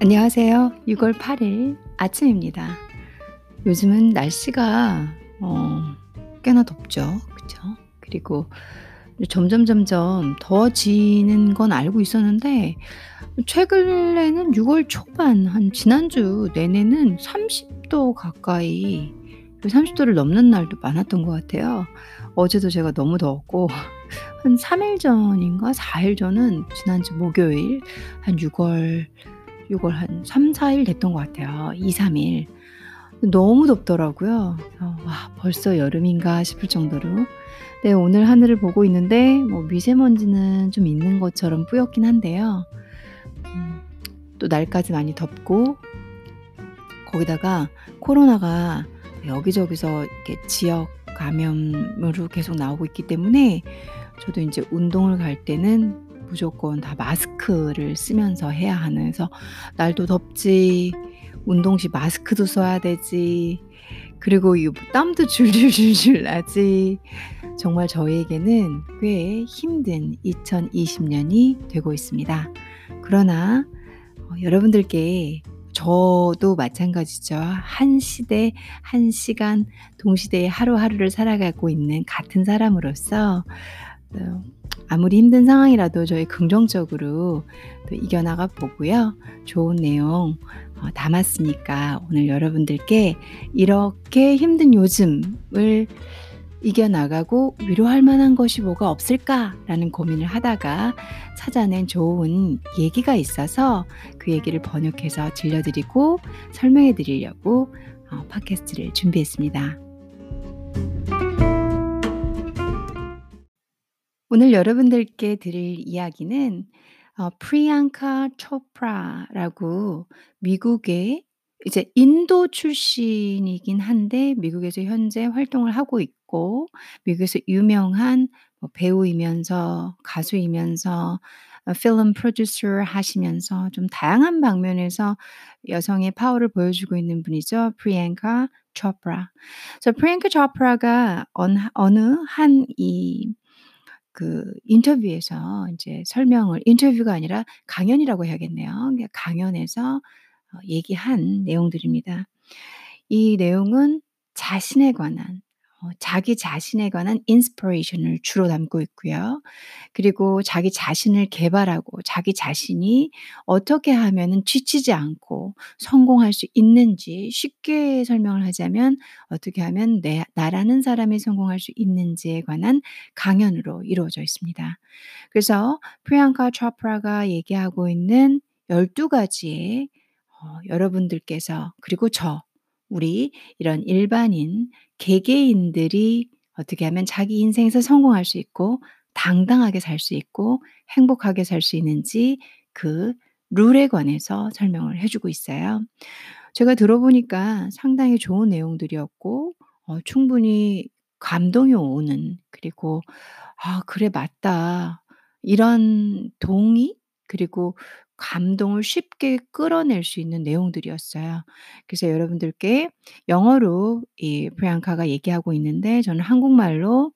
안녕하세요. 6월 8일 아침입니다. 요즘은 날씨가 어, 꽤나 덥죠. 그죠? 그리고 점점 점점 더워지는 건 알고 있었는데 최근에는 6월 초반 한 지난주 내내는 30도 가까이 30도를 넘는 날도 많았던 것 같아요. 어제도 제가 너무 더웠고 한 3일 전인가 4일 전은 지난주 목요일 한 6월 6월 한 3-4일 됐던 것 같아요. 2-3일. 너무 덥더라고요. 어, 와, 벌써 여름인가 싶을 정도로. 네, 오늘 하늘을 보고 있는데 뭐 미세먼지는 좀 있는 것처럼 뿌옇긴 한데요. 음, 또 날까지 많이 덥고 거기다가 코로나가 여기저기서 이렇게 지역 감염으로 계속 나오고 있기 때문에 저도 이제 운동을 갈 때는 무조건 다 마스크를 쓰면서 해야 하는 그래서 날도 덥지 운동 시 마스크도 써야 되지 그리고 이 땀도 줄줄줄줄 나지 정말 저에게는 꽤 힘든 2020년이 되고 있습니다. 그러나 어, 여러분들께 저도 마찬가지죠. 한 시대, 한 시간, 동시대의 하루하루를 살아가고 있는 같은 사람으로서 어, 아무리 힘든 상황이라도 저희 긍정적으로 또 이겨나가 보고요. 좋은 내용 어, 담았으니까 오늘 여러분들께 이렇게 힘든 요즘을 이겨나가고 위로할 만한 것이 뭐가 없을까라는 고민을 하다가 찾아낸 좋은 얘기가 있어서 그 얘기를 번역해서 들려드리고 설명해 드리려고 어, 팟캐스트를 준비했습니다. 오늘 여러분들께 드릴 이야기는 어, 프리앙카 초프라라고 미국의 이제 인도 출신이긴 한데 미국에서 현재 활동을 하고 있고 미국에서 유명한 뭐 배우이면서 가수이면서 어, 필름 프로듀서 하시면서 좀 다양한 방면에서 여성의 파워를 보여주고 있는 분이죠. 프리앙카 초프라. 프리앙카 초프라가 어느 한 이 그 인터뷰에서 인제 설명을 인터뷰가 아니라 강연이라고 해야겠네요. 강연에서 어 얘기한 내용들입니다. 이 내용은 자신에 관한 어 자기 자신에 관한 inspiration을 주로 담고 있고요. 그리고 자기 자신을 개발하고 자기 자신이 어떻게 하면은 지치지 않고 성공할 수 있는지 쉽게 설명을 하자면 어떻게 하면 내 나라는 사람이 성공할 수 있는지에 관한 강연으로 이루어져 있습니다. 그래서 프리앙카 초프라가 얘기하고 있는 12 가지의 어 여러분들께서 그리고 저 우리 이런 일반인 개개인들이 어떻게 하면 자기 인생에서 성공할 수 있고 당당하게 살 수 있고 행복하게 살 수 있는지 그 룰에 관해서 설명을 해 주고 있어요. 제가 들어보니까 상당히 좋은 내용들이었고 어 충분히 감동이 오는 그리고 '아 그래 맞다.' 이런 동의 그리고 감동을 쉽게 끌어낼 수 있는 내용들이었어요. 그래서 여러분들께 영어로 이 프리앙카가 얘기하고 있는데 저는 한국말로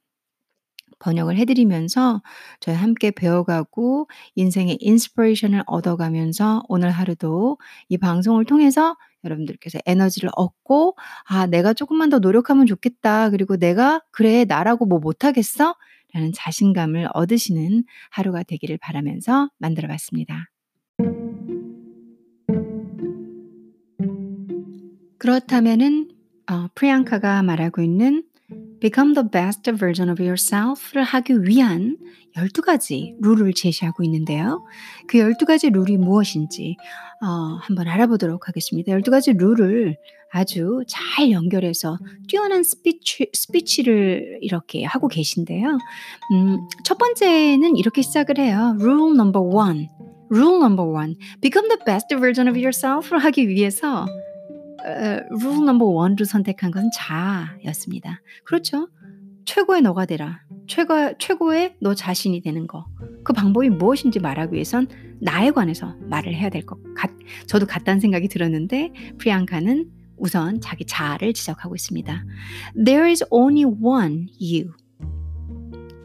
번역을 해 드리면서 저희 함께 배워가고 인생의 inspiration을 얻어가면서 오늘 하루도 이 방송을 통해서 여러분들께서 에너지를 얻고 '아 내가 쪼끔만 더 노력하면 좋겠다. 그리고 내가 그래 나라고 뭐 못하겠어?' 라는 자신감을 얻으시는 하루가 되기를 바라면서 만들어 봤습니다. 그렇다면은 어 프리앙카가 말하고 있는 Become the best version of yourself를 하기 위한 12가지 룰을 제시하고 있는데요. 그 12가지 룰이 무엇인지 어 한번 알아보도록 하겠습니다. 12가지 룰을 아주 잘 연결해서 뛰어난 스피치 스피치를 이렇게 하고 계신데요. 음, 첫 번째는 이렇게 시작을 해요. Rule number 1. Rule number 1. Become the best version of yourself를 하기 위해서 어, rule number 1로 선택한 것은 자였습니다. 그렇죠? 최고의 너가 되라. 최고, 최고의 너 자신이 되는 거. 그 방법이 무엇인지 말하기 위해선 나에 관해서 말을 해야 될 것 같, 저도 같다는 생각이 들었는데, 프리앙카는 우선 자기 자아를 지적하고 있습니다. There is only one you.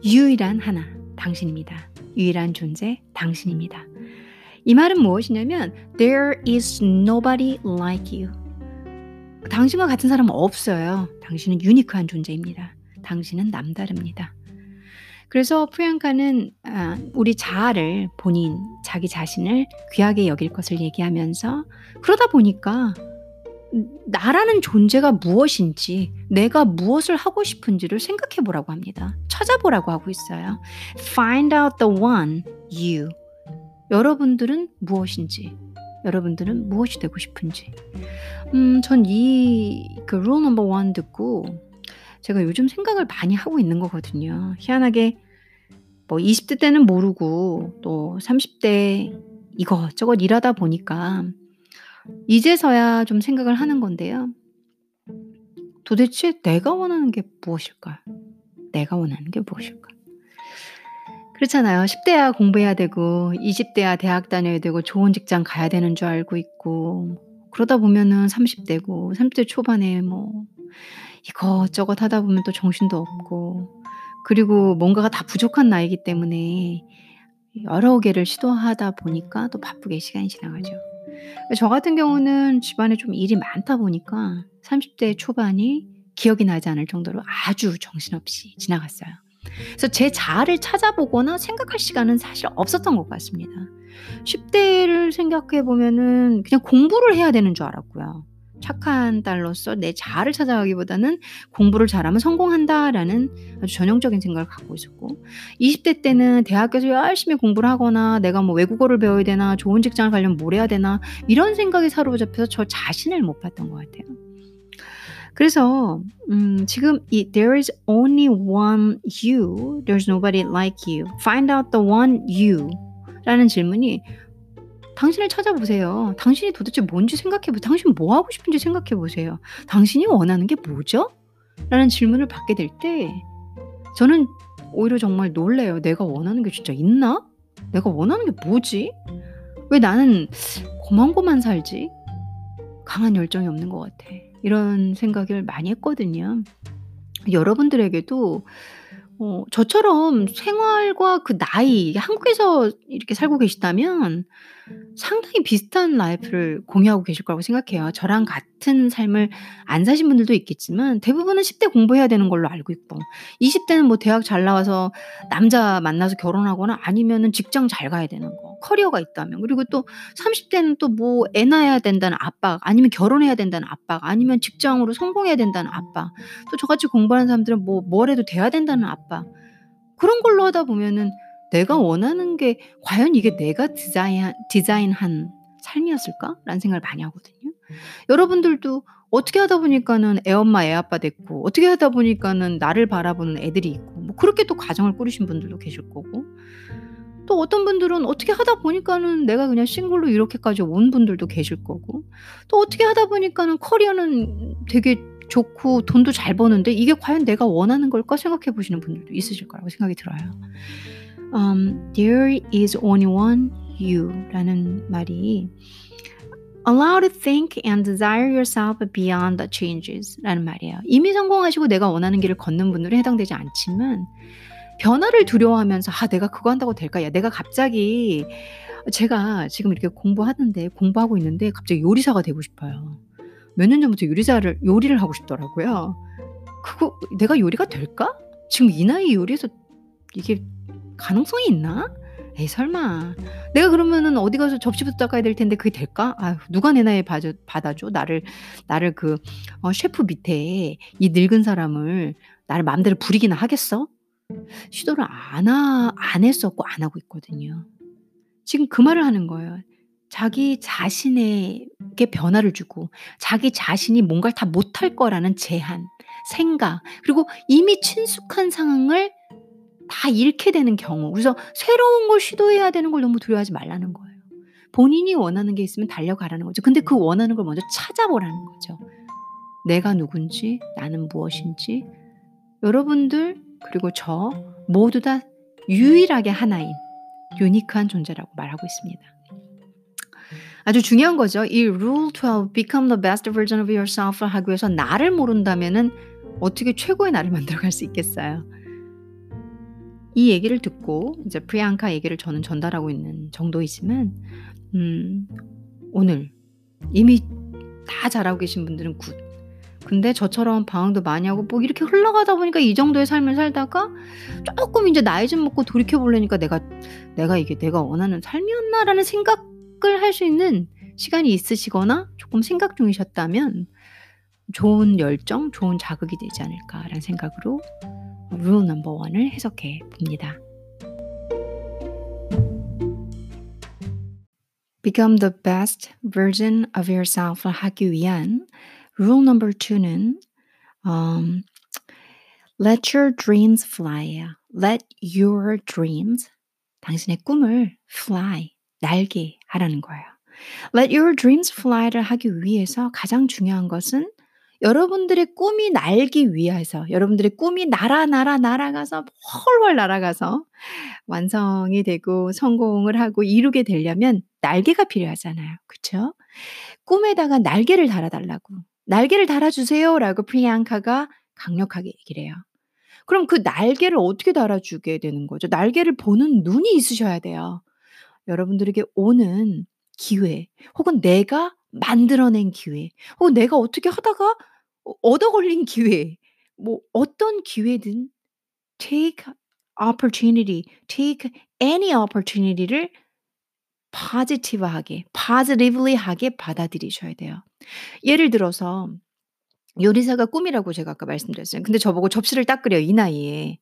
유일한 하나, 당신입니다. 유일한 존재, 당신입니다. 이 말은 무엇이냐면 there is nobody like you. 당신과 같은 사람은 없어요. 당신은 유니크한 존재입니다. 당신은 남다릅니다. 그래서 프리앙카는 아, 우리 자아를 본인, 자기 자신을 귀하게 여길 것을 얘기하면서 그러다 보니까 나라는 존재가 무엇인지, 내가 무엇을 하고 싶은지를 생각해 보라고 합니다. 찾아보라고 하고 있어요. Find out the one, you. 여러분들은 무엇인지, 여러분들은 무엇이 되고 싶은지. 음, 전 이그 룰 넘버 원 듣고 제가 요즘 생각을 많이 하고 있는 거거든요. 희한하게 뭐 20대 때는 모르고 또 30대 이것저것 일하다 보니까 이제서야 좀 생각을 하는 건데요. 도대체 내가 원하는 게 무엇일까? 내가 원하는 게 무엇일까? 그렇잖아요. 10대야 공부해야 되고 20대야 대학 다녀야 되고 좋은 직장 가야 되는 줄 알고 있고 그러다 보면은 30대고 30대 초반에 뭐 이것저것 하다 보면 또 정신도 없고 그리고 뭔가가 다 부족한 나이기 때문에 여러 개를 시도하다 보니까 또 바쁘게 시간이 지나가죠. 저 같은 경우는 집안에 좀 일이 많다 보니까 30대 초반이 기억이 나지 않을 정도로 아주 정신없이 지나갔어요. 그래서 제 자아를 찾아보거나 생각할 시간은 사실 없었던 것 같습니다. 10대를 생각해 보면은 그냥 공부를 해야 되는 줄 알았고요. 착한 딸로서 내 자아를 찾아가기보다는 공부를 잘하면 성공한다라는 아주 전형적인 생각을 갖고 있었고 20대 때는 대학교에서 열심히 공부를 하거나 내가 뭐 외국어를 배워야 되나 좋은 직장을 가려면 뭘 해야 되나 이런 생각에 사로잡혀서 저 자신을 못 봤던 것 같아요. 그래서 음, 지금 이 There is only one you, there's nobody like you. Find out the one you 라는 질문이 당신을 찾아보세요. 당신이 도대체 뭔지 생각해보세요. 당신 뭐 하고 싶은지 생각해보세요. 당신이 원하는 게 뭐죠? 라는 질문을 받게 될 때 저는 오히려 정말 놀래요. 내가 원하는 게 진짜 있나? 내가 원하는 게 뭐지? 왜 나는 고만고만 살지? 강한 열정이 없는 것 같아. 이런 생각을 많이 했거든요. 여러분들에게도 어 저처럼 생활과 그 나이 한국에서 이렇게 살고 계시다면 상당히 비슷한 라이프를 공유하고 계실 거라고 생각해요. 저랑 같은 삶을 안 사신 분들도 있겠지만 대부분은 10대 공부해야 되는 걸로 알고 있고 20대는 뭐 대학 잘 나와서 남자 만나서 결혼하거나 아니면은 직장 잘 가야 되는 거. 커리어가 있다면. 그리고 또 30대는 또 뭐 애 낳아야 된다는 압박, 아니면 결혼해야 된다는 압박, 아니면 직장으로 성공해야 된다는 압박. 또 저같이 공부하는 사람들은 뭐 뭘 해도 돼야 된다는 압박. 그런 걸로 하다 보면은 내가 원하는 게 과연 이게 내가 디자인, 디자인한 삶이었을까?라는 생각을 많이 하거든요. 여러분들도 어떻게 하다 보니까는 애엄마, 애아빠 됐고, 어떻게 하다 보니까는 나를 바라보는 애들이 있고, 뭐 그렇게 또 가정을 꾸리신 분들도 계실 거고, 또 어떤 분들은 어떻게 하다 보니까는 내가 그냥 싱글로 이렇게까지 온 분들도 계실 거고, 또 어떻게 하다 보니까는 커리어는 되게 좋고 돈도 잘 버는데 이게 과연 내가 원하는 걸까 생각해 보시는 분들도 있으실 거라고 생각이 들어요. Um, there is only one you라는 말이 allow to think and desire yourself beyond the changes 라는 말이에요. 이미 성공하시고 내가 원하는 길을 걷는 분들은 해당되지 않지만 변화를 두려워하면서 아 내가 그거 한다고 될까? 야 내가 갑자기 제가 지금 이렇게 공부하는데 공부하고 있는데 갑자기 요리사가 되고 싶어요. 몇 년 전부터 요리사를 요리를 하고 싶더라고요. 그거 내가 요리가 될까? 지금 이 나이 요리에서 이게 가능성이 있나? 에이 설마. 내가 그러면은 어디 가서 접시부터 닦아야 될 텐데 그게 될까? 아유 누가 내 나이에 봐줘 받아줘? 나를 나를 그 어 셰프 밑에 이 늙은 사람을 나를 마음대로 부리기나 하겠어? 시도를 안하안 했었고 안 하고 있거든요. 지금 그 말을 하는 거예요. 자기 자신에게 변화를 주고 자기 자신이 뭔가를 다 못할 거라는 제한, 생각, 그리고 이미 친숙한 상황을 다 잃게 되는 경우. 그래서 새로운 걸 시도해야 되는 걸 너무 두려워하지 말라는 거예요. 본인이 원하는 게 있으면 달려가라는 거죠. 근데 그 원하는 걸 먼저 찾아보라는 거죠. 내가 누군지, 나는 무엇인지, 여러분들, 그리고 저 모두 다 유일하게 하나인 유니크한 존재라고 말하고 있습니다. 아주 중요한 거죠. 이 Rule 12, Become the best version of yourself를 하기 위해서 나를 모른다면은 어떻게 최고의 나를 만들어갈 수 있겠어요? 이 얘기를 듣고 이제 프리앙카 얘기를 저는 전달하고 있는 정도이지만 음 오늘 이미 다 잘하고 계신 분들은 good. 근데 저처럼 방황도 많이 하고 뭐 이렇게 흘러가다 보니까 이 정도의 삶을 살다가 쪼끔 인제 나이 좀 먹고 돌이켜 보려니까 '내가 내가 이게 내가 원하는 삶이었나?'라는 생각을 할 수 있는 시간이 있으시거나 조금 생각 중이셨다면 '좋은 열정, 좋은 자극이 되지 않을까.'라는 생각으로 rule number one을 해석해 봅니다. Become the best version of yourself을 하기 위한 rule number two는 um, let your dreams fly. Let your dreams 당신의 꿈을 fly 날게 하라는 거예요. Let your dreams fly를 하기 위해서 가장 중요한 것은 여러분들의 꿈이 날기 위해서 여러분들의 꿈이 날아 날아 날아가서 훨훨 날아가서 완성이 되고 성공을 하고 이루게 되려면 날개가 필요하잖아요. 그쵸? 꿈에다가 날개를 달아 달라고. "날개를 달아 주세요."라고 프리앙카가 강력하게 얘기를 해요. 그럼 그 날개를 어떻게 달아 주게 되는 거죠? 날개를 보는 눈이 있으셔야 돼요. 여러분들에게 오는 기회 혹은 내가 만들어낸 기회 혹은 내가 어떻게 하다가 어 얻어 걸린 기회 뭐 어떤 기회든 take opportunity, take any opportunity를 positive하게 positively하게 받아들이셔야 돼요. 예를 들어서 요리사가 꿈이라고 제가 아까 말씀드렸어요. 근데 저보고 접시를 닦으래요, 이 나이에.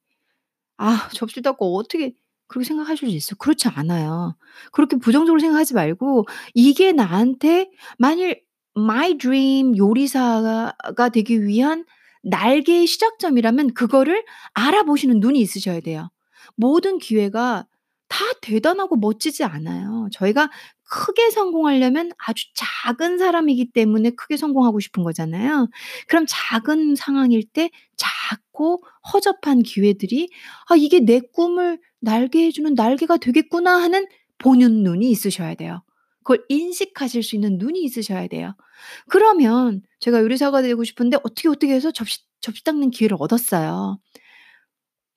아 접시를 닦고 어떻게 그렇게 생각하실 수 있어요? 그렇지 않아요. 그렇게 부정적으로 생각하지 말고 이게 나한테 만일 my dream 요리사가 되기 위한 날개의 시작점이라면 그거를 알아보시는 눈이 있으셔야 돼요. 모든 기회가 다 대단하고 멋지지 않아요. 저희가 크게 성공하려면 아주 작은 사람이기 때문에 크게 성공하고 싶은 거잖아요. 그럼 작은 상황일 때 작고 허접한 기회들이 '아 이게 내 꿈을 날게 해 주는 날개가 되겠구나.' 하는 보는 눈이 있으셔야 돼요. 그걸 인식하실 수 있는 눈이 있으셔야 돼요. 그러면 제가 요리사가 되고 싶은데 어떻게, 어떻게 해서 접시 접시 닦는 기회를 얻었어요.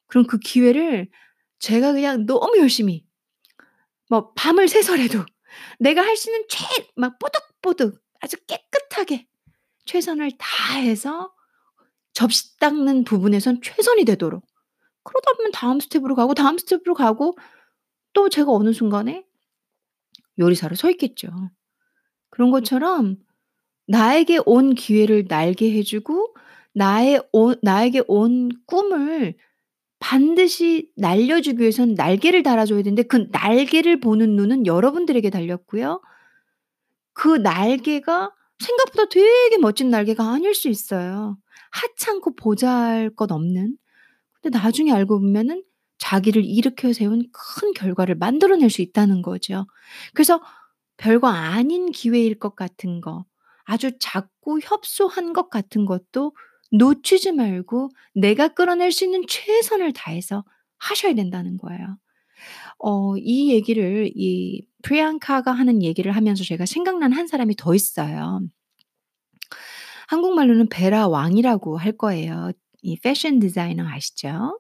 그럼 그 기회를 제가 그냥 너무 열심히 뭐 밤을 새서라도 내가 할 수 있는 최 막 뽀득뽀득 아주 깨끗하게 최선을 다해서 접시 닦는 부분에선 최선이 되도록 그러다 보면 다음 스텝으로 가고 다음 스텝으로 가고 또 제가 어느 순간에 요리사로 서 있겠죠. 그런 것처럼 나에게 온 기회를 날게 해 주고 나의 온 나에게 온 꿈을 반드시 날려주기 위해선 날개를 달아줘야 되는데 그 날개를 보는 눈은 여러분들에게 달렸고요. 그 날개가 생각보다 되게 멋진 날개가 아닐 수 있어요. 하찮고 보잘 것 없는. 근데 나중에 알고 보면은 자기를 일으켜 세운 큰 결과를 만들어낼 수 있다는 거죠. 그래서 별거 아닌 기회일 것 같은 거 아주 작고 협소한 것 같은 것도 놓치지 말고 내가 끌어낼 수 있는 최선을 다해서 하셔야 된다는 거예요. 어 이 얘기를 이 프리앙카가 하는 얘기를 하면서 제가 생각난 한 사람이 더 있어요. 한국말로는 베라 왕이라고 할 거예요. 이 패션 디자이너 아시죠?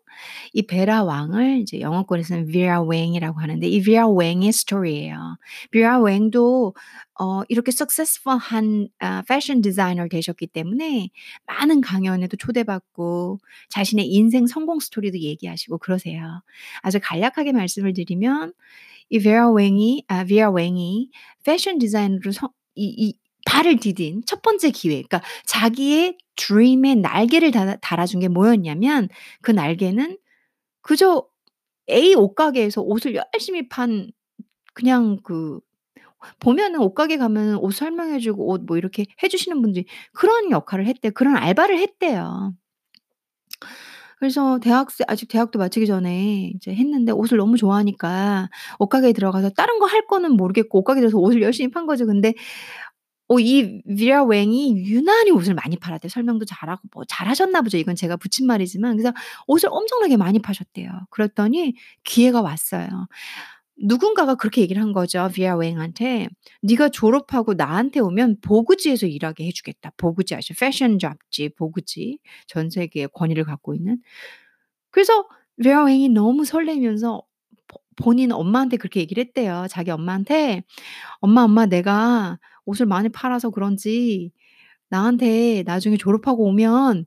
이 베라 왕을 이제 영어권에서는 비라 웽이라고 하는데 이 비라 웽의 스토리예요. 비라 웽도 어 이렇게 successful한 아 패션 디자이너 되셨기 때문에 많은 강연에도 초대받고 자신의 인생 성공 스토리도 얘기하시고 그러세요. 아주 간략하게 말씀을 드리면 이 베라 웽이 아 비라 웽이 패션 디자이너로 성 이 이 발을 디딘 첫 번째 기회 그러니까 자기의 dream에 날개를 달아 달아준 게 뭐였냐면 그 날개는 그저 A 옷가게에서 옷을 열심히 판 그냥 그 보면은 옷가게 가면은 옷 설명해 주고 옷 뭐 이렇게 해 주시는 분들이 그런 역할을 했대요. 그런 알바를 했대요. 그래서 대학생 아직 대학도 마치기 전에 이제 했는데 옷을 너무 좋아하니까 옷가게에 들어가서 다른 거 할 거는 모르겠고 옷가게에 들어가서 옷을 열심히 판 거죠. 근데 어이 비라 웽이 유난히 옷을 많이 팔았대요. 설명도 잘하고 뭐 잘하셨나 보죠. 이건 제가 붙인 말이지만 그래서 옷을 엄청나게 많이 파셨대요. 그랬더니 기회가 왔어요. 누군가가 그렇게 얘기를 한 거죠. 비라 웽한테 "네가 졸업하고 나한테 오면 보그지에서 일하게 해 주겠다." 보그지 아시죠? 패션 잡지 보그지. 전 세계의 권위를 갖고 있는. 그래서 류아웽이 너무 설레면서 보 본인 엄마한테 그렇게 얘기를 했대요. 자기 엄마한테 "엄마, 엄마 내가 옷을 많이 팔아서 그런지 나한테 나중에 졸업하고 오면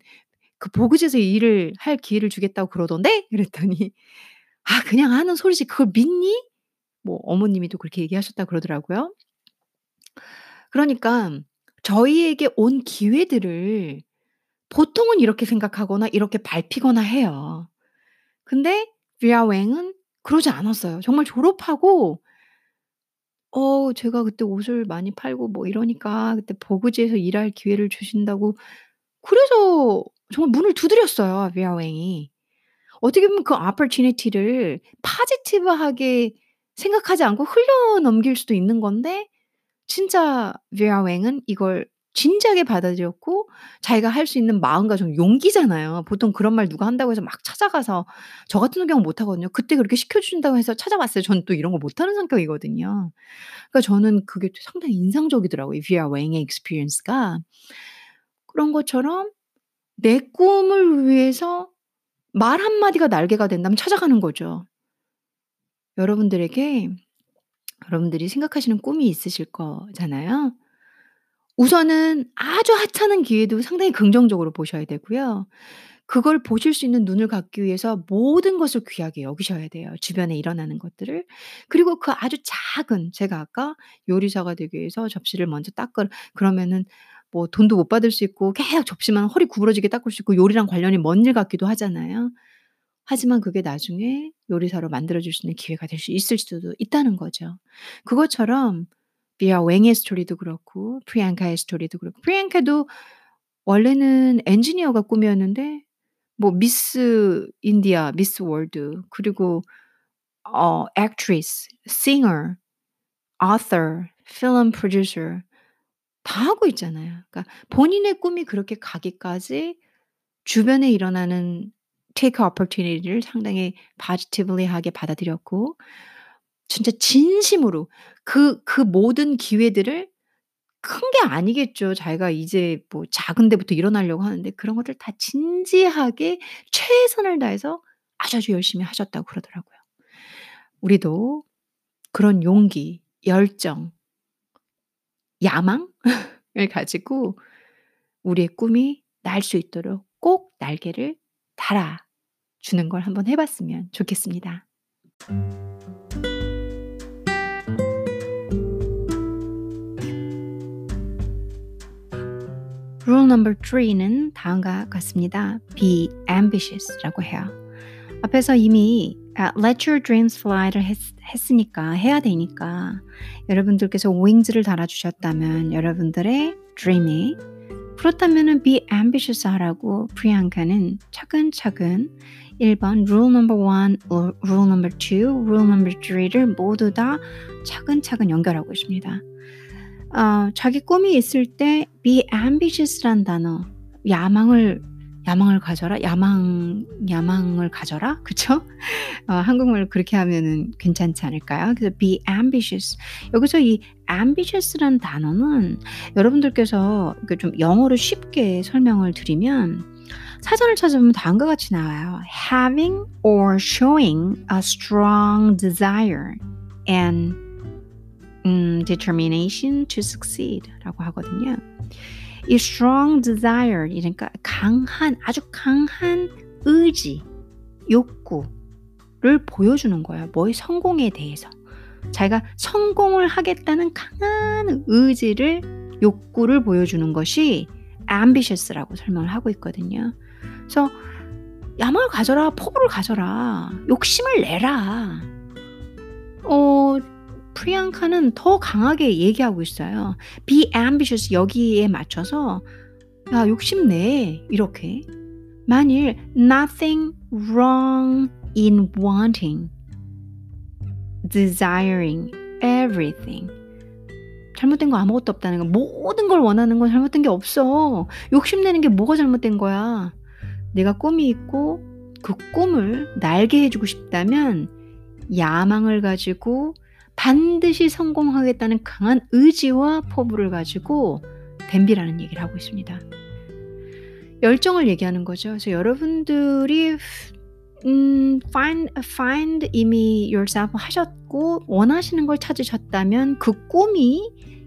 그 보그지에서 일을 할 기회를 주겠다고 그러던데?" 이랬더니 "아 그냥 하는 소리지 그걸 믿니?" 뭐 어머님이 또 그렇게 얘기하셨다 그러더라고요. 그러니까 저희에게 온 기회들을 보통은 이렇게 생각하거나 이렇게 밟히거나 해요. 근데 류아웽은 그러지 않았어요. 정말 졸업하고 어 제가 그때 옷을 많이 팔고 뭐 이러니까 그때 보그지에서 일할 기회를 주신다고 그래서 정말 문을 두드렸어요, 류아웽이. 어떻게 보면 그 opportunity를 positive하게 생각하지 않고 흘려 넘길 수도 있는 건데 진짜 류아웽은 이걸 진지하게 받아들였고 자기가 할 수 있는 마음과 좀 용기잖아요. 보통 그런 말 누가 한다고 해서 막 찾아가서 저 같은 경우는 못 하거든요. 그때 그렇게 시켜 주신다고 해서 찾아봤어요. 저는 또 이런 거 못하는 성격이거든요. 그러니까 저는 그게 상당히 인상적이더라고요, 류아웽의 experience가. 그런 것처럼 내 꿈을 위해서 말 한마디가 날개가 된다면 찾아가는 거죠. 여러분들에게 여러분들이 생각하시는 꿈이 있으실 거잖아요. 우선은 아주 하찮은 기회도 상당히 긍정적으로 보셔야 되고요. 그걸 보실 수 있는 눈을 갖기 위해서 모든 것을 귀하게 여기셔야 돼요, 주변에 일어나는 것들을. 그리고 그 아주 작은 제가 아까 요리사가 되기 위해서 접시를 먼저 닦으 그러면은 뭐 돈도 못 받을 수 있고 계속 접시만 허리 구부러지게 닦을 수 있고 요리랑 관련이 먼 일 같기도 하잖아요. 하지만 그게 나중에 요리사로 만들어 줄 수 있는 기회가 될 수 있을 수도 있다는 거죠. 그것처럼 비라 웽의 스토리도 그렇고 프리앙카의 스토리도 그렇고 프리앙카도 원래는 엔지니어가 꿈이었는데 뭐 미스 인디아, 미스 월드 그리고 어 actress, singer, author, film 다 하고 있잖아요. 그러니까 본인의 꿈이 그렇게 가기까지 주변에 일어나는 take opportunity를 상당히 positively하게 받아들였고 진짜 진심으로 그 그 모든 기회들을 큰 게 아니겠죠. 자기가 이제 뭐 작은 데부터 일어나려고 하는데 그런 것들 다 진지하게 최선을 다해서 아주 아주 열심히 하셨다고 그러더라고요. 우리도 그런 용기, 열정 야망을 가지고 우리의 꿈이 날 수 있도록 꼭 날개를 달아 주는 걸 한번 해 봤으면 좋겠습니다. 룰 넘버 3는 다음과 같습니다. Be ambitious라고 해요. 앞에서 이미 Let your dreams fly를 했, 했으니까 해야 되니까 여러분들께서 wings를 달아주셨다면 여러분들의 dream이 그렇다면은 be ambitious 하라고 프리앙카는 차근차근 1번 rule number 1, rule number 2, rule number 3를 모두 다 차근차근 연결하고 있습니다. 어, 자기 꿈이 있을 때 be ambitious란 단어 야망을 야망을 가져라 야망 야망을 가져라 그쵸? 어, 한국말로 그렇게 하면은 괜찮지 않을까요? 그래서 be ambitious 여기서 이 ambitious란 단어는 여러분들께서 좀 영어로 쉽게 설명을 드리면 사전을 찾아보면 다음과 같이 나와요. having or showing a strong desire and 음, determination to succeed 라고 하거든요. 이 strong desire, 그러니까 강한, 아주 강한 의지, 욕구를 보여주는 거예요. 뭐의 성공에 대해서. 자기가 성공을 하겠다는 강한 의지를, 욕구를 보여주는 것이 ambitious라고 설명을 하고 있거든요. 그래서 야망을 가져라, 포부를 가져라, 욕심을 내라. 어, 프리앙카는 더 강하게 얘기하고 있어요. Be ambitious 여기에 맞춰서 야 욕심내. 이렇게. 만일 nothing wrong in wanting, desiring everything. 잘못된 거 아무것도 없다는 거 모든 걸 원하는 건 잘못된 게 없어. 욕심내는 게 뭐가 잘못된 거야? 내가 꿈이 있고 그 꿈을 날게 해주고 싶다면 야망을 가지고 반드시 성공하겠다는 강한 의지와 포부를 가지고 댐비라는 얘기를 하고 있습니다. 열정을 얘기하는 거죠. 그래서 여러분들이 음, find find 이미 yourself 하셨고 원하시는 걸 찾으셨다면 그 꿈이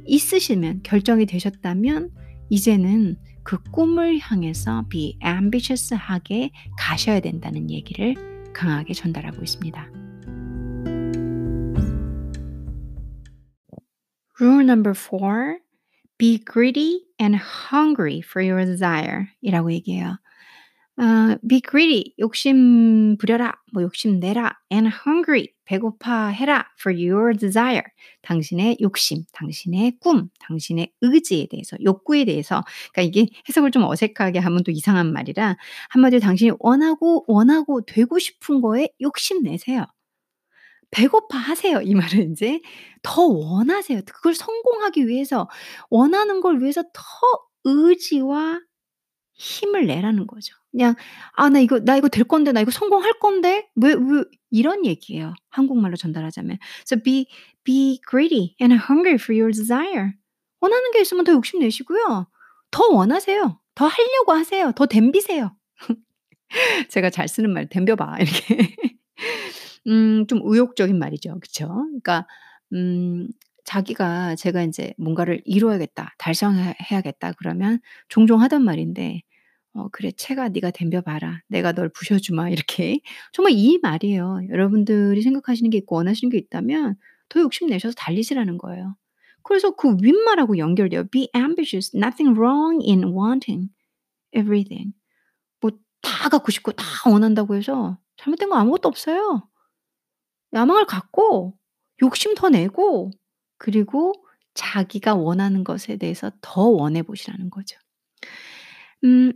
있으시면 결정이 되셨다면 이제는 그 꿈을 향해서 be ambitious하게 가셔야 된다는 얘기를 강하게 전달하고 있습니다. Rule number four, be greedy and hungry for your desire 이라고 얘기해요. 어, be greedy, 욕심 부려라, 뭐 욕심 내라, and hungry, 배고파 해라 for your desire, 당신의 욕심, 당신의 꿈, 당신의 의지에 대해서, 욕구에 대해서. 그러니까 이게 해석을 좀 어색하게 하면 또 이상한 말이라 한마디로 당신이 원하고 원하고 되고 싶은 거에 욕심 내세요. 배고파 하세요. 이 말은 인제 더 원하세요. 그걸 성공하기 위해서 원하는 걸 위해서 더 의지와 힘을 내라는 거죠. 그냥 '아 나 이거 나 이거 될 건데. 나 이거 성공할 건데.' 왜 왜 이런 얘기예요. 한국말로 전달하자면. So be be greedy and hungry for your desire. 원하는 게 있으면 더 욕심 내시고요. 더 원하세요. 더 하려고 하세요. 더 덤비세요. 제가 잘 쓰는 말 "덤벼 봐." 이렇게. 음 좀 의욕적인 말이죠. 그쵸? 그러니까 음 자기가 제가 인제 '뭔가를 이루어야겠다. 달성해 해야겠다.' 그러면 종종 하던 말인데 어 "그래 채가 네가 덤벼 봐라. 내가 널 부셔 주마." 이렇게 정말 이 말이에요. 여러분들이 생각하시는 게 있고 원하시는 게 있다면 더 욕심 내셔서 달리시라는 거예요. 그래서 그 윗말하고 연결돼요. "Be ambitious. Nothing wrong in wanting everything." 뭐 다 갖고 싶고 다 원한다고 해서 잘못된 거 아무것도 없어요. 야망을 갖고 욕심 더 내고 그리고 자기가 원하는 것에 대해서 더 원해 보시라는 거죠. 음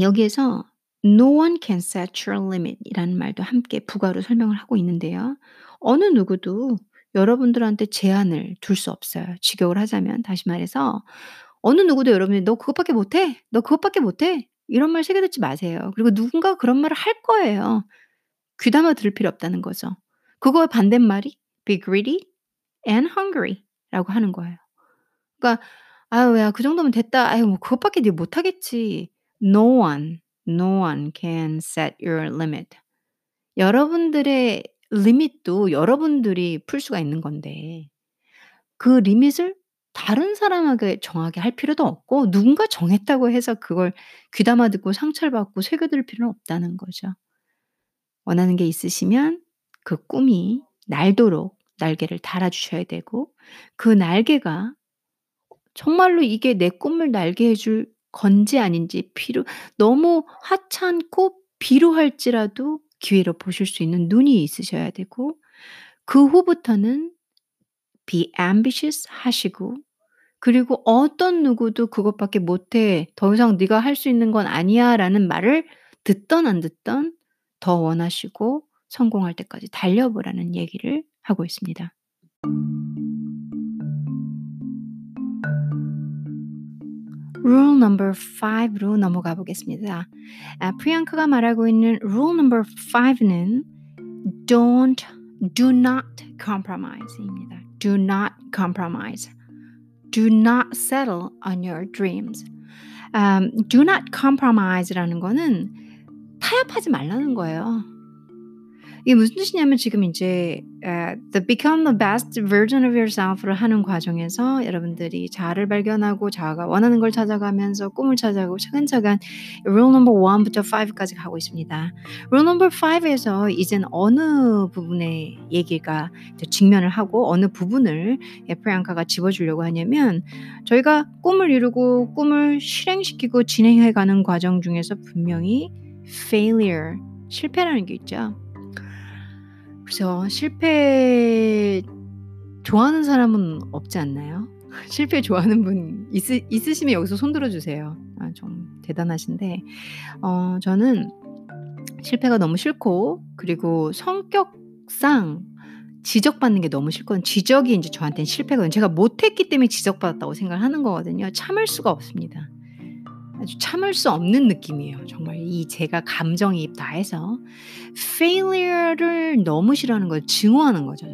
여기에서 "No one can set your limit." 이라는 말도 함께 부가로 설명을 하고 있는데요. 어느 누구도 여러분들한테 제한을 둘 수 없어요. 직역을 하자면 다시 말해서 어느 누구도 여러분이 "너 그것밖에 못 해. 너 그것밖에 못 해." 이런 말 새겨 듣지 마세요. 그리고 누군가가 그런 말을 할 거예요. 귀담아 들을 필요 없다는 거죠. 그거의 반대말이 be greedy and hungry 라고 하는 거예요. 그러니까 "아유 야 그 정도면 됐다. 아유 뭐 그것밖에 네 못 하겠지." No one, no one can set your limit. 여러분들의 리밋도 여러분들이 풀 수가 있는 건데 그 리밋을 다른 사람에게 정하게 할 필요도 없고 누군가 정했다고 해서 그걸 귀담아 듣고 상처를 받고 새겨 들을 필요는 없다는 거죠. 원하는 게 있으시면 그 꿈이 날도록 날개를 달아 주셔야 되고 그 날개가 정말로 이게 내 꿈을 날게 해줄 건지 아닌지 필요 너무 하찮고 비루할지라도 기회로 보실 수 있는 눈이 있으셔야 되고 그 후부터는 be ambitious 하시고 그리고 어떤 누구도 "그것밖에 못 해. 더 이상 네가 할 수 있는 건 아니야."라는 말을 듣든 안 듣든 더 원하시고 성공할 때까지 달려 보라는 얘기를 하고 있습니다. 룰 넘버 5로 넘어가 보겠습니다. 아 프리앙카가 말하고 있는 룰 넘버 5는 don't do not compromise입니다. do not compromise. do not settle on your dreams. 음 do not compromise라는 거는 타협하지 말라는 거예요. 이게 무슨 뜻이냐면 지금 인제 에 the become the best version of yourself를 하는 과정에서 여러분들이 자아를 발견하고 자아가 원하는 걸 찾아가면서 꿈을 찾아가고 차근차근 rule number 1부터 5까지 가고 있습니다. rule number 5에서 이젠 어느 부분의 얘기가 이제 직면을 하고 어느 부분을 예 프리앙카가 집어 주려고 하냐면 저희가 꿈을 이루고 꿈을 실행시키고 진행해 가는 과정 중에서 분명히 failure 실패라는 게 있죠. 그죠. 실패 좋아하는 사람은 없지 않나요? 실패 좋아하는 분 있으 있으시면 여기서 손 들어 주세요. 아 좀 대단하신데 어 저는 실패가 너무 싫고 그리고 성격상 지적받는 게 너무 싫거든요. 지적이 인제 저한테는 실패거든요. 제가 못했기 때문에 지적받았다고 생각을 하는 거거든요. 참을 수가 없습니다. 아주 참을 수 없는 느낌이에요. 정말 이 제가 감정이입 다 해서 failure를 너무 싫어하는 거예요. 증오하는 거죠.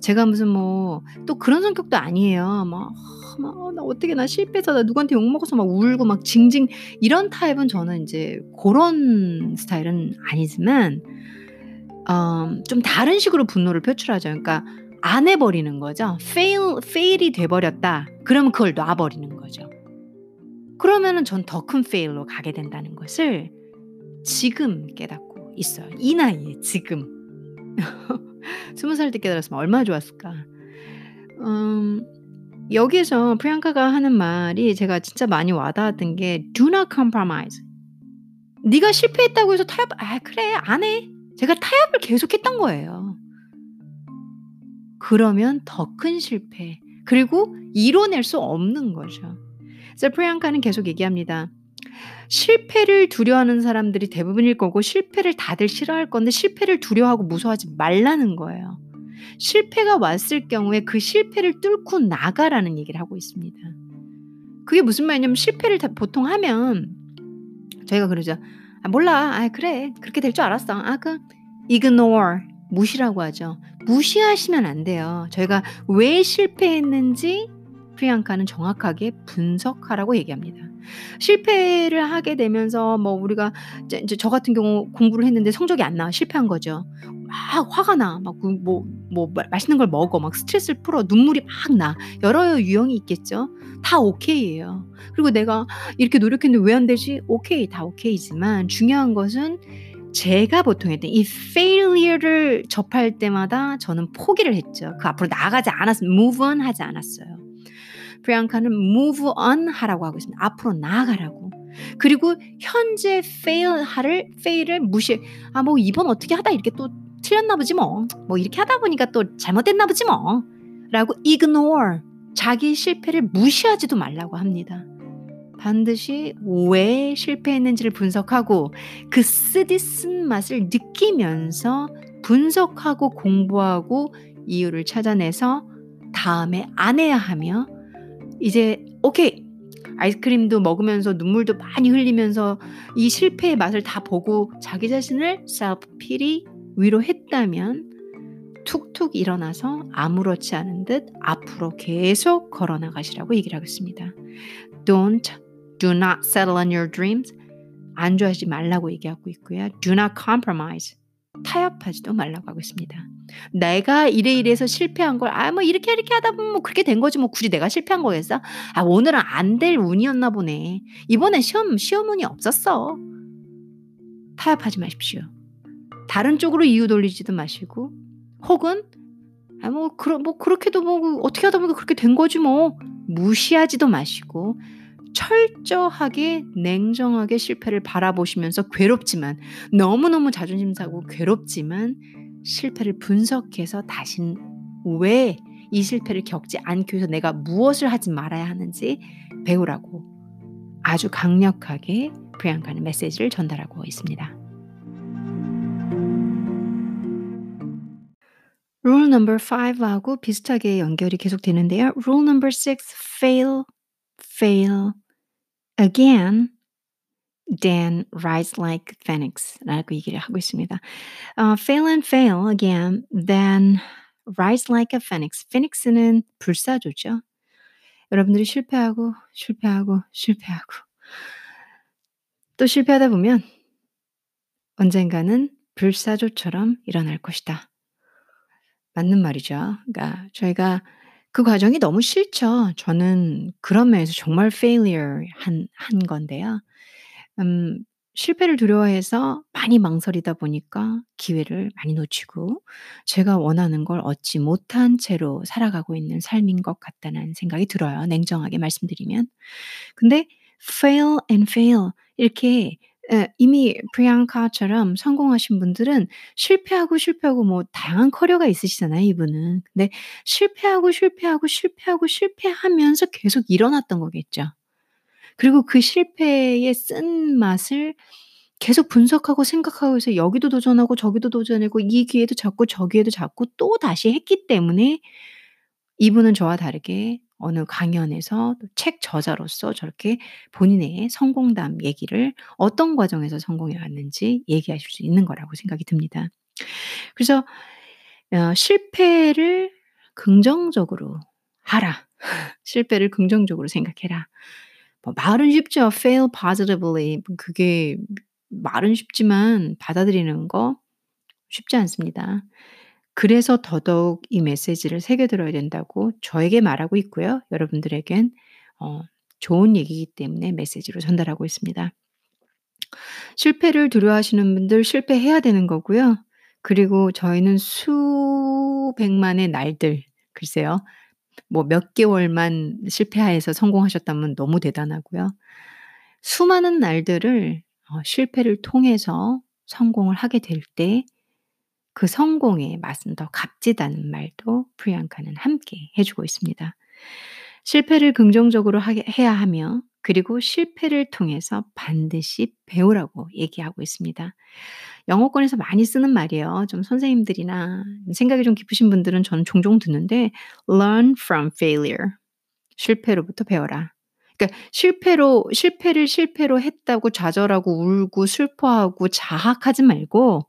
제가 무슨 뭐 또 그런 성격도 아니에요. 막막 어, '나 어떻게 나 실패해서 나 누구한테 욕 먹어서 막 울고 막 징징' 이런 타입은 저는 인제 고런 스타일은 아니지만 어 좀 다른 식으로 분노를 표출하죠. 그러니까 안 해 버리는 거죠. fail fail이 돼 버렸다. 그러면 그걸 놔 버리는 거죠. 그러면은 전 더큰 fail로 가게 된다는 것을 지금 깨닫고 있어요. 이 나이에 지금. 20살 때 깨달았으면 얼마나 좋았을까. 음 여기에서 프리앙카가 하는 말이 제가 진짜 많이 와 닿았던 게 "Do not compromise." 네가 실패했다고 해서 타협 "아 그래 안 해." 제가 타협을 계속했던 거예요. 그러면 더 큰 실패 그리고 이뤄낼 수 없는 거죠. 그래서 프리앙카는 계속 얘기합니다. 실패를 두려워하는 사람들이 대부분일 거고 실패를 다들 싫어할 건데 실패를 두려워하고 무서워하지 말라는 거예요. 실패가 왔을 경우에 그 실패를 뚫고 나가라는 얘기를 하고 있습니다. 그게 무슨 말이냐면 실패를 다 보통 하면 저희가 그러죠. 아, 몰라. 아, 그래. 그렇게 될 줄 알았어. 아, 그 ignore 무시라고 하죠. 무시하시면 안 돼요. 저희가 왜 실패했는지 프리앙카는 정확하게 분석하라고 얘기합니다. 실패를 하게 되면서 뭐 우리가 이제, 저 같은 경우 공부를 했는데 성적이 안 나와 실패한 거죠. 막 화가 나. 막 뭐뭐 뭐 맛있는 걸 먹어. 막 스트레스를 풀어. 눈물이 막 나. 여러 유형이 있겠죠. 다 오케이예요. 그리고 내가 이렇게 노력했는데 왜 안 되지? 오케이. 다 오케이지만 중요한 것은 제가 보통 했던 이 failure를 접할 때마다 저는 포기를 했죠. 그 앞으로 나가지 않았어요. move on 하지 않았어요. 프리앙카는 move on 하라고 하고 있습니다. 앞으로 나아가라고. 그리고 현재 fail 하를 fail을 무시. 아 뭐 이번 어떻게 하다 이렇게 또 틀렸나 보지 뭐. 뭐 이렇게 하다 보니까 또 잘못됐나 보지 뭐. 라고 ignore 자기 실패를 무시하지도 말라고 합니다. 반드시 왜 실패했는지를 분석하고 그 쓰디쓴 맛을 느끼면서 분석하고 공부하고 이유를 찾아내서 다음에 안 해야 하며 이제 오케이 아이스크림도 먹으면서 눈물도 많이 흘리면서 이 실패의 맛을 다 보고 자기 자신을 pity 위로했다면 툭툭 일어나서 아무렇지 않은 듯 앞으로 계속 걸어 나가시라고 얘기를 하겠습니다. Don't Do not settle on your dreams. 안주하지 말라고 얘기하고 있고요. Do not compromise. 타협하지도 말라고 하고 있습니다. 내가 이래 이래서 실패한 걸, 아, 뭐 이렇게 이렇게 하다 보면 뭐 그렇게 된 거지. 뭐 굳이 내가 실패한 거겠어? 아, 오늘은 안 될 운이었나 보네. 이번엔 시험, 시험 운이 없었어. 타협하지 마십시오. 다른 쪽으로 이유 돌리지도 마시고, 혹은, 아, 뭐, 그러, 뭐, 그렇게도 뭐, 어떻게 하다 보니까 그렇게 된 거지 뭐. 무시하지도 마시고, 철저하게 냉정하게 실패를 바라보시면서 괴롭지만 너무너무 자존심 상하고 괴롭지만 실패를 분석해서 다신 왜 이 실패를 겪지 않기 위해서 내가 무엇을 하지 말아야 하는지 배우라고 아주 강력하게 프리앙카는 메시지를 전달하고 있습니다. 룰 넘버 5하고 비슷하게 연결이 계속 되는데요. 룰 넘버 6 fail fail again, then rise like phoenix라고 얘기를 하고 있습니다. Uh, fail and fail again, then rise like a phoenix. phoenix는 불사조죠. 여러분들이 실패하고 실패하고 실패하고 또 실패하다 보면 언젠가는 불사조처럼 일어날 것이다. 맞는 말이죠. 그러니까 저희가 그 과정이 너무 싫죠. 저는 그런 면에서 정말 failure 한, 한 건데요. 음, 실패를 두려워해서 많이 망설이다 보니까 기회를 많이 놓치고 제가 원하는 걸 얻지 못한 채로 살아가고 있는 삶인 것 같다는 생각이 들어요. 냉정하게 말씀드리면. 근데 fail and fail 이렇게 예 이미 프리앙카처럼 성공하신 분들은 실패하고 실패하고 뭐 다양한 커리어가 있으시잖아요 이분은. 근데 실패하고 실패하고 실패하고 실패하면서 계속 일어났던 거겠죠. 그리고 그 실패의 쓴 맛을 계속 분석하고 생각하고 해서 여기도 도전하고 저기도 도전하고 이 기회도 잡고 저 기회도 잡고 또 다시 했기 때문에 이분은 저와 다르게 어느 강연에서 책 저자로서 저렇게 본인의 성공담 얘기를 어떤 과정에서 성공해 왔는지 얘기하실 수 있는 거라고 생각이 듭니다. 그래서 어 실패를 긍정적으로 하라. 실패를 긍정적으로 생각해라. 뭐 말은 쉽죠. fail positively. 그게 말은 쉽지만 받아들이는 거 쉽지 않습니다. 그래서 더더욱 이 메시지를 새겨 들어야 된다고 저에게 말하고 있고요. 여러분들에겐 어 좋은 얘기이기 때문에 메시지로 전달하고 있습니다. 실패를 두려워하시는 분들 실패해야 되는 거고요. 그리고 저희는 수백만의 날들 글쎄요. 뭐 몇 개월만 실패해서 성공하셨다면 너무 대단하고요. 수많은 날들을 어 실패를 통해서 성공을 하게 될 때 그 성공의 맛은 더 값지다는 말도 프리앙카는 함께 해 주고 있습니다. 실패를 긍정적으로 하게 해야 하며 그리고 실패를 통해서 반드시 배우라고 얘기하고 있습니다. 영어권에서 많이 쓰는 말이에요. 좀 선생님들이나 생각이 좀 깊으신 분들은 저는 종종 듣는데 learn from failure. 실패로부터 배워라. 그러니까 실패로 실패를 실패로 했다고 좌절하고 울고 슬퍼하고 자학하지 말고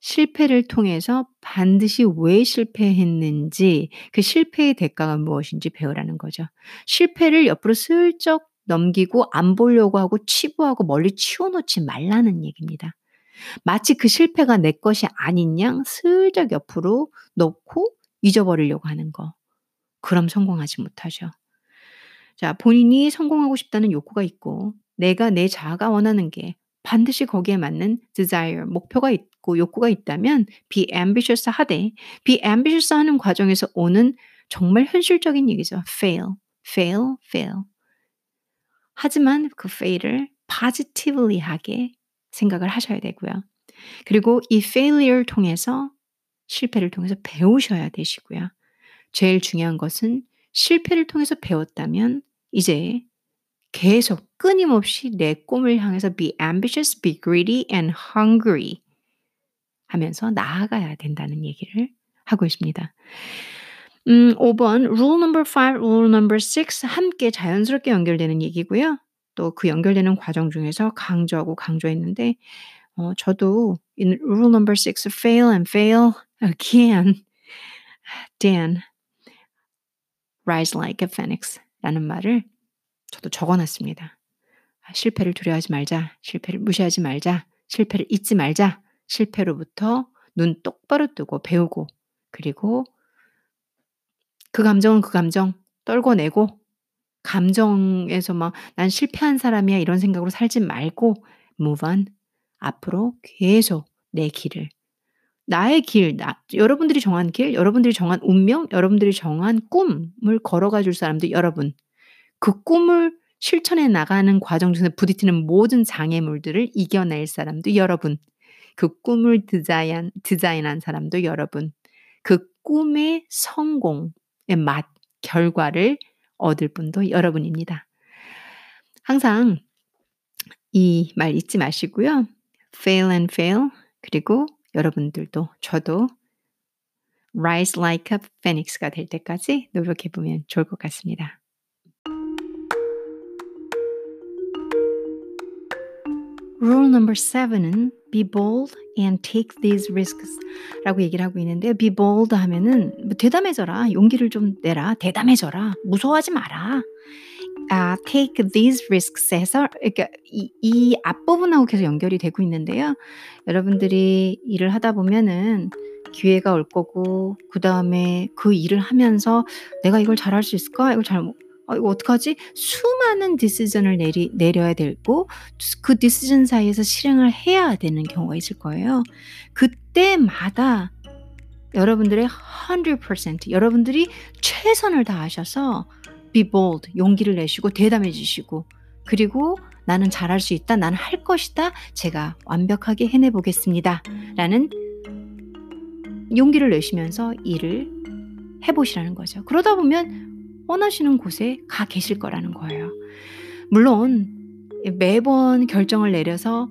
실패를 통해서 반드시 왜 실패했는지 그 실패의 대가가 무엇인지 배우라는 거죠. 실패를 옆으로 슬쩍 넘기고 안 보려고 하고 치부하고 멀리 치워 놓지 말라는 얘기입니다. 마치 그 실패가 내 것이 아닌 양 슬쩍 옆으로 놓고 잊어버리려고 하는 거. 그럼 성공하지 못하죠. 자, 본인이 성공하고 싶다는 욕구가 있고 내가 내 자아가 원하는 게 반드시 거기에 맞는 desire, 목표가 있고 욕구가 있다면 be ambitious 하되 be ambitious 하는 과정에서 오는 정말 현실적인 얘기죠. fail, fail, fail. 하지만 그 fail을 positively 하게 생각을 하셔야 되고요. 그리고 이 failure를 통해서 실패를 통해서 배우셔야 되시고요. 제일 중요한 것은 실패를 통해서 배웠다면 이제 계속 끊임없이 내 꿈을 향해서 be ambitious, be greedy and hungry 하면서 나아가야 된다는 얘기를 하고 있습니다. 음, 5번 rule number 5, rule number 6 함께 자연스럽게 연결되는 얘기고요. 또 그 연결되는 과정 중에서 강조하고 강조했는데 어, 저도 in rule number 6 fail and fail again Dan rise like a phoenix 라는 말을 저도 적어놨습니다. 실패를 두려워하지 말자. 실패를 무시하지 말자. 실패를 잊지 말자. 실패로부터 눈 똑바로 뜨고 배우고 그리고 그 감정은 그 감정 떨궈내고 감정에서 막 난 실패한 사람이야 이런 생각으로 살지 말고 move on. 앞으로 계속 내 길을 나의 길, 나, 여러분들이 정한 길, 여러분들이 정한 운명, 여러분들이 정한 꿈을 걸어가 줄 사람도 여러분. 그 꿈을 실천해 나가는 과정 중에 부딪히는 모든 장애물들을 이겨낼 사람도 여러분. 그 꿈을 디자인, 디자인한 사람도 여러분. 그 꿈의 성공의 맛, 결과를 얻을 분도 여러분입니다. 항상 이 말 잊지 마시고요. fail and fail. 그리고 여러분들도 저도 rise like a phoenix가 될 때까지 노력해 보면 좋을 것 같습니다. Rule number seven은 be bold and take these risks 라고 얘기를 하고 있는데 be bold 하면은 뭐 대담해져라. 용기를 좀 내라. 대담해져라. 무서워하지 마라. 아, take these risks 해서 그러니까 이, 이 앞부분하고 계속 연결이 되고 있는데요. 여러분들이 일을 하다 보면은 기회가 올 거고 그 다음에 그 일을 하면서 내가 이걸 잘할 수 있을까? 이걸 잘 아, 이거 어떡하지? 수많은 디시전을 내리, 내려야 되고 그 디시전 사이에서 실행을 해야 되는 경우가 있을 거예요. 그때마다 여러분들의 100% 여러분들이 최선을 다하셔서 be bold 용기를 내시고 대담해지시고 그리고 나는 잘할 수 있다. 나는 할 것이다. 제가 완벽하게 해내 보겠습니다. 라는 용기를 내시면서 일을 해 보시라는 거죠. 그러다 보면 원하시는 곳에 가 계실 거라는 거예요. 물론 매번 결정을 내려서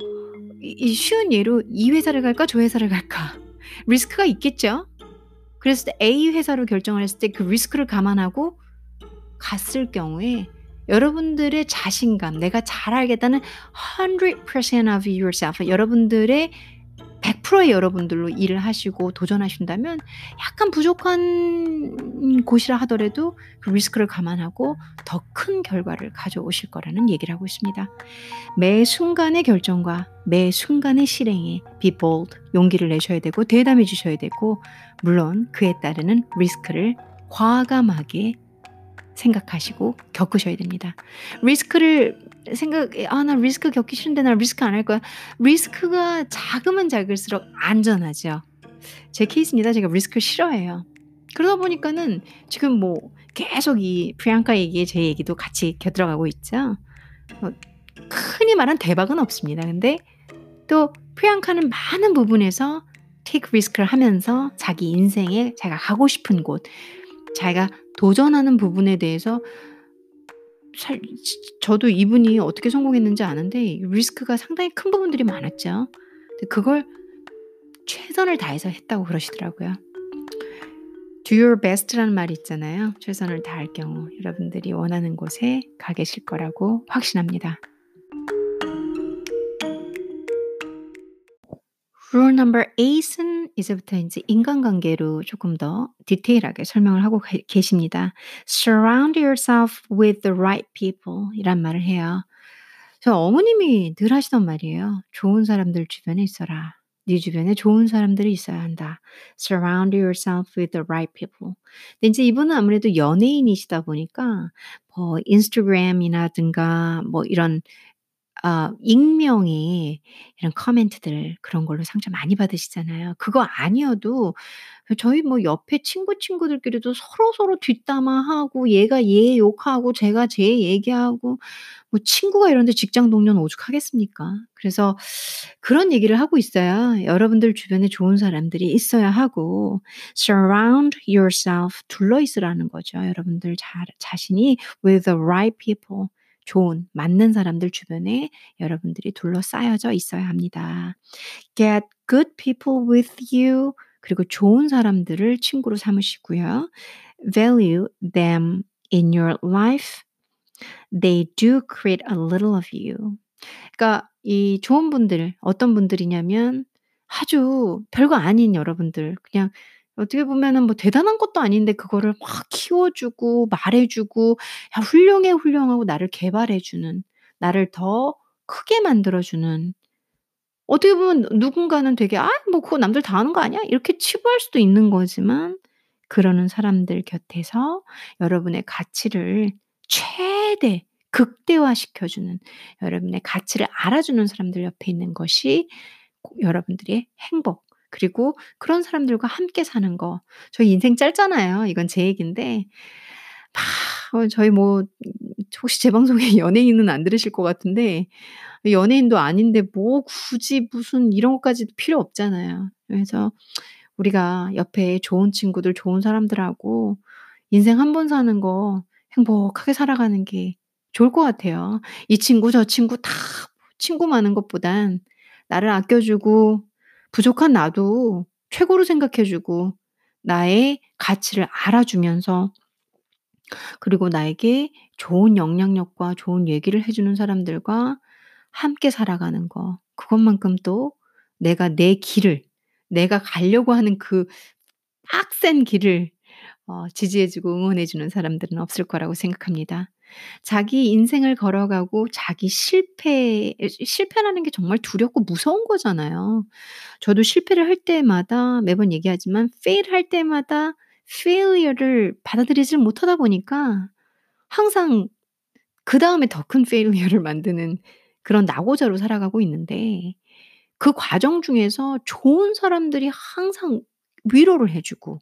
이 쉬운 예로 이 회사를 갈까 저 회사를 갈까 리스크가 있겠죠. 그래서 A 회사로 결정을 했을 때 그 리스크를 감안하고 갔을 경우에 여러분들의 자신감, 내가 잘 알겠다는 100% of yourself, 여러분들의 100%의 여러분들로 일을 하시고 도전하신다면 약간 부족한 곳이라 하더라도 그 리스크를 감안하고 더 큰 결과를 가져오실 거라는 얘기를 하고 있습니다. 매 순간의 결정과 매 순간의 실행에 be bold, 용기를 내셔야 되고 대담해 주셔야 되고 물론 그에 따르는 리스크를 과감하게 생각하시고 겪으셔야 됩니다. 리스크를 생각, 아, 나 리스크 겪기 싫은데 나 리스크 안 할 거야. 리스크가 작으면 작을수록 안전하죠. 제 케이스입니다. 제가 리스크 싫어해요. 그러다 보니까는 지금 뭐 계속 이 프리앙카 얘기에 제 얘기도 같이 곁들어가고 있죠. 뭐 흔히 말한 대박은 없습니다. 근데 또 프리앙카는 많은 부분에서 take risk를 하면서 자기 인생에 자기가 가고 싶은 곳, 자기가 도전하는 부분에 대해서 살, 저도 이분이 어떻게 성공했는지 아는데 리스크가 상당히 큰 부분들이 많았죠. 그걸 최선을 다해서 했다고 그러시더라고요. Do your best라는 말이 있잖아요. 최선을 다할 경우 여러분들이 원하는 곳에 가 계실 거라고 확신합니다. Rule number 8은 이제부터 이제 인간관계로 조금 더 디테일하게 설명을 하고 계십니다. Surround yourself with the right people 이란 말을 해요. 저 어머님이 늘 하시던 말이에요. 좋은 사람들 주변에 있어라. 네 주변에 좋은 사람들이 있어야 한다. Surround yourself with the right people. 근데 이제 이분은 아무래도 연예인이시다 보니까 뭐 인스타그램이라든가 뭐 이런 아 익명의 이런 코멘트들 그런 걸로 상처 많이 받으시잖아요. 그거 아니어도 저희 뭐 옆에 친구 친구들끼리도 서로 서로 뒷담화하고 얘가 얘 욕하고 제가 제 얘기하고 뭐 친구가 이런데 직장 동료는 오죽하겠습니까? 그래서 그런 얘기를 하고 있어요. 여러분들 주변에 좋은 사람들이 있어야 하고 surround yourself 둘러 있으라는 거죠. 여러분들 자, 자신이 with the right people 좋은 맞는 사람들 주변에 여러분들이 둘러싸여져 있어야 합니다. Get good people with you. 그리고 좋은 사람들을 친구로 삼으시고요. Value them in your life. They do create a little of you. 그러니까 이 좋은 분들 어떤 분들이냐면 아주 별거 아닌 여러분들 그냥 어떻게 보면은 뭐 대단한 것도 아닌데 그거를 막 키워주고 말해주고 야 훌륭해, 훌륭하고 나를 개발해주는 나를 더 크게 만들어주는 어떻게 보면 누군가는 되게 '아 뭐 그거 남들 다 하는 거 아니야?' 이렇게 치부할 수도 있는 거지만 그러는 사람들 곁에서 여러분의 가치를 최대 극대화시켜 주는 여러분의 가치를 알아주는 사람들 옆에 있는 것이 여러분들의 행복 그리고 그런 사람들과 함께 사는 거. 저희 인생 짧잖아요. 이건 제 얘기인데 막어 저희 뭐 혹시 제 방송에 연예인은 안 들으실 것 같은데 연예인도 아닌데 뭐 굳이 무슨 이런 것까지 필요 없잖아요. 그래서 우리가 옆에 좋은 친구들, 좋은 사람들하고 인생 한 번 사는 거 행복하게 살아가는 게 좋을 것 같아요. 이 친구 저 친구 다 친구 많은 것보단 나를 아껴 주고 부족한 나도 최고로 생각해 주고 나의 가치를 알아주면서 그리고 나에게 좋은 영향력과 좋은 얘기를 해 주는 사람들과 함께 살아가는 거. 그것만큼 또 내가 내 길을 내가 가려고 하는 그 빡센 길을 어 지지해 주고 응원해 주는 사람들은 없을 거라고 생각합니다. 자기 인생을 걸어가고 자기 실패 실패라는 게 정말 두렵고 무서운 거잖아요. 저도 실패를 할 때마다 매번 얘기하지만 fail 할 때마다 failure를 받아들이지를 못하다 보니까 항상 그 다음에 더 큰 failure를 만드는 그런 낙오자로 살아가고 있는데 그 과정 중에서 좋은 사람들이 항상 위로를 해 주고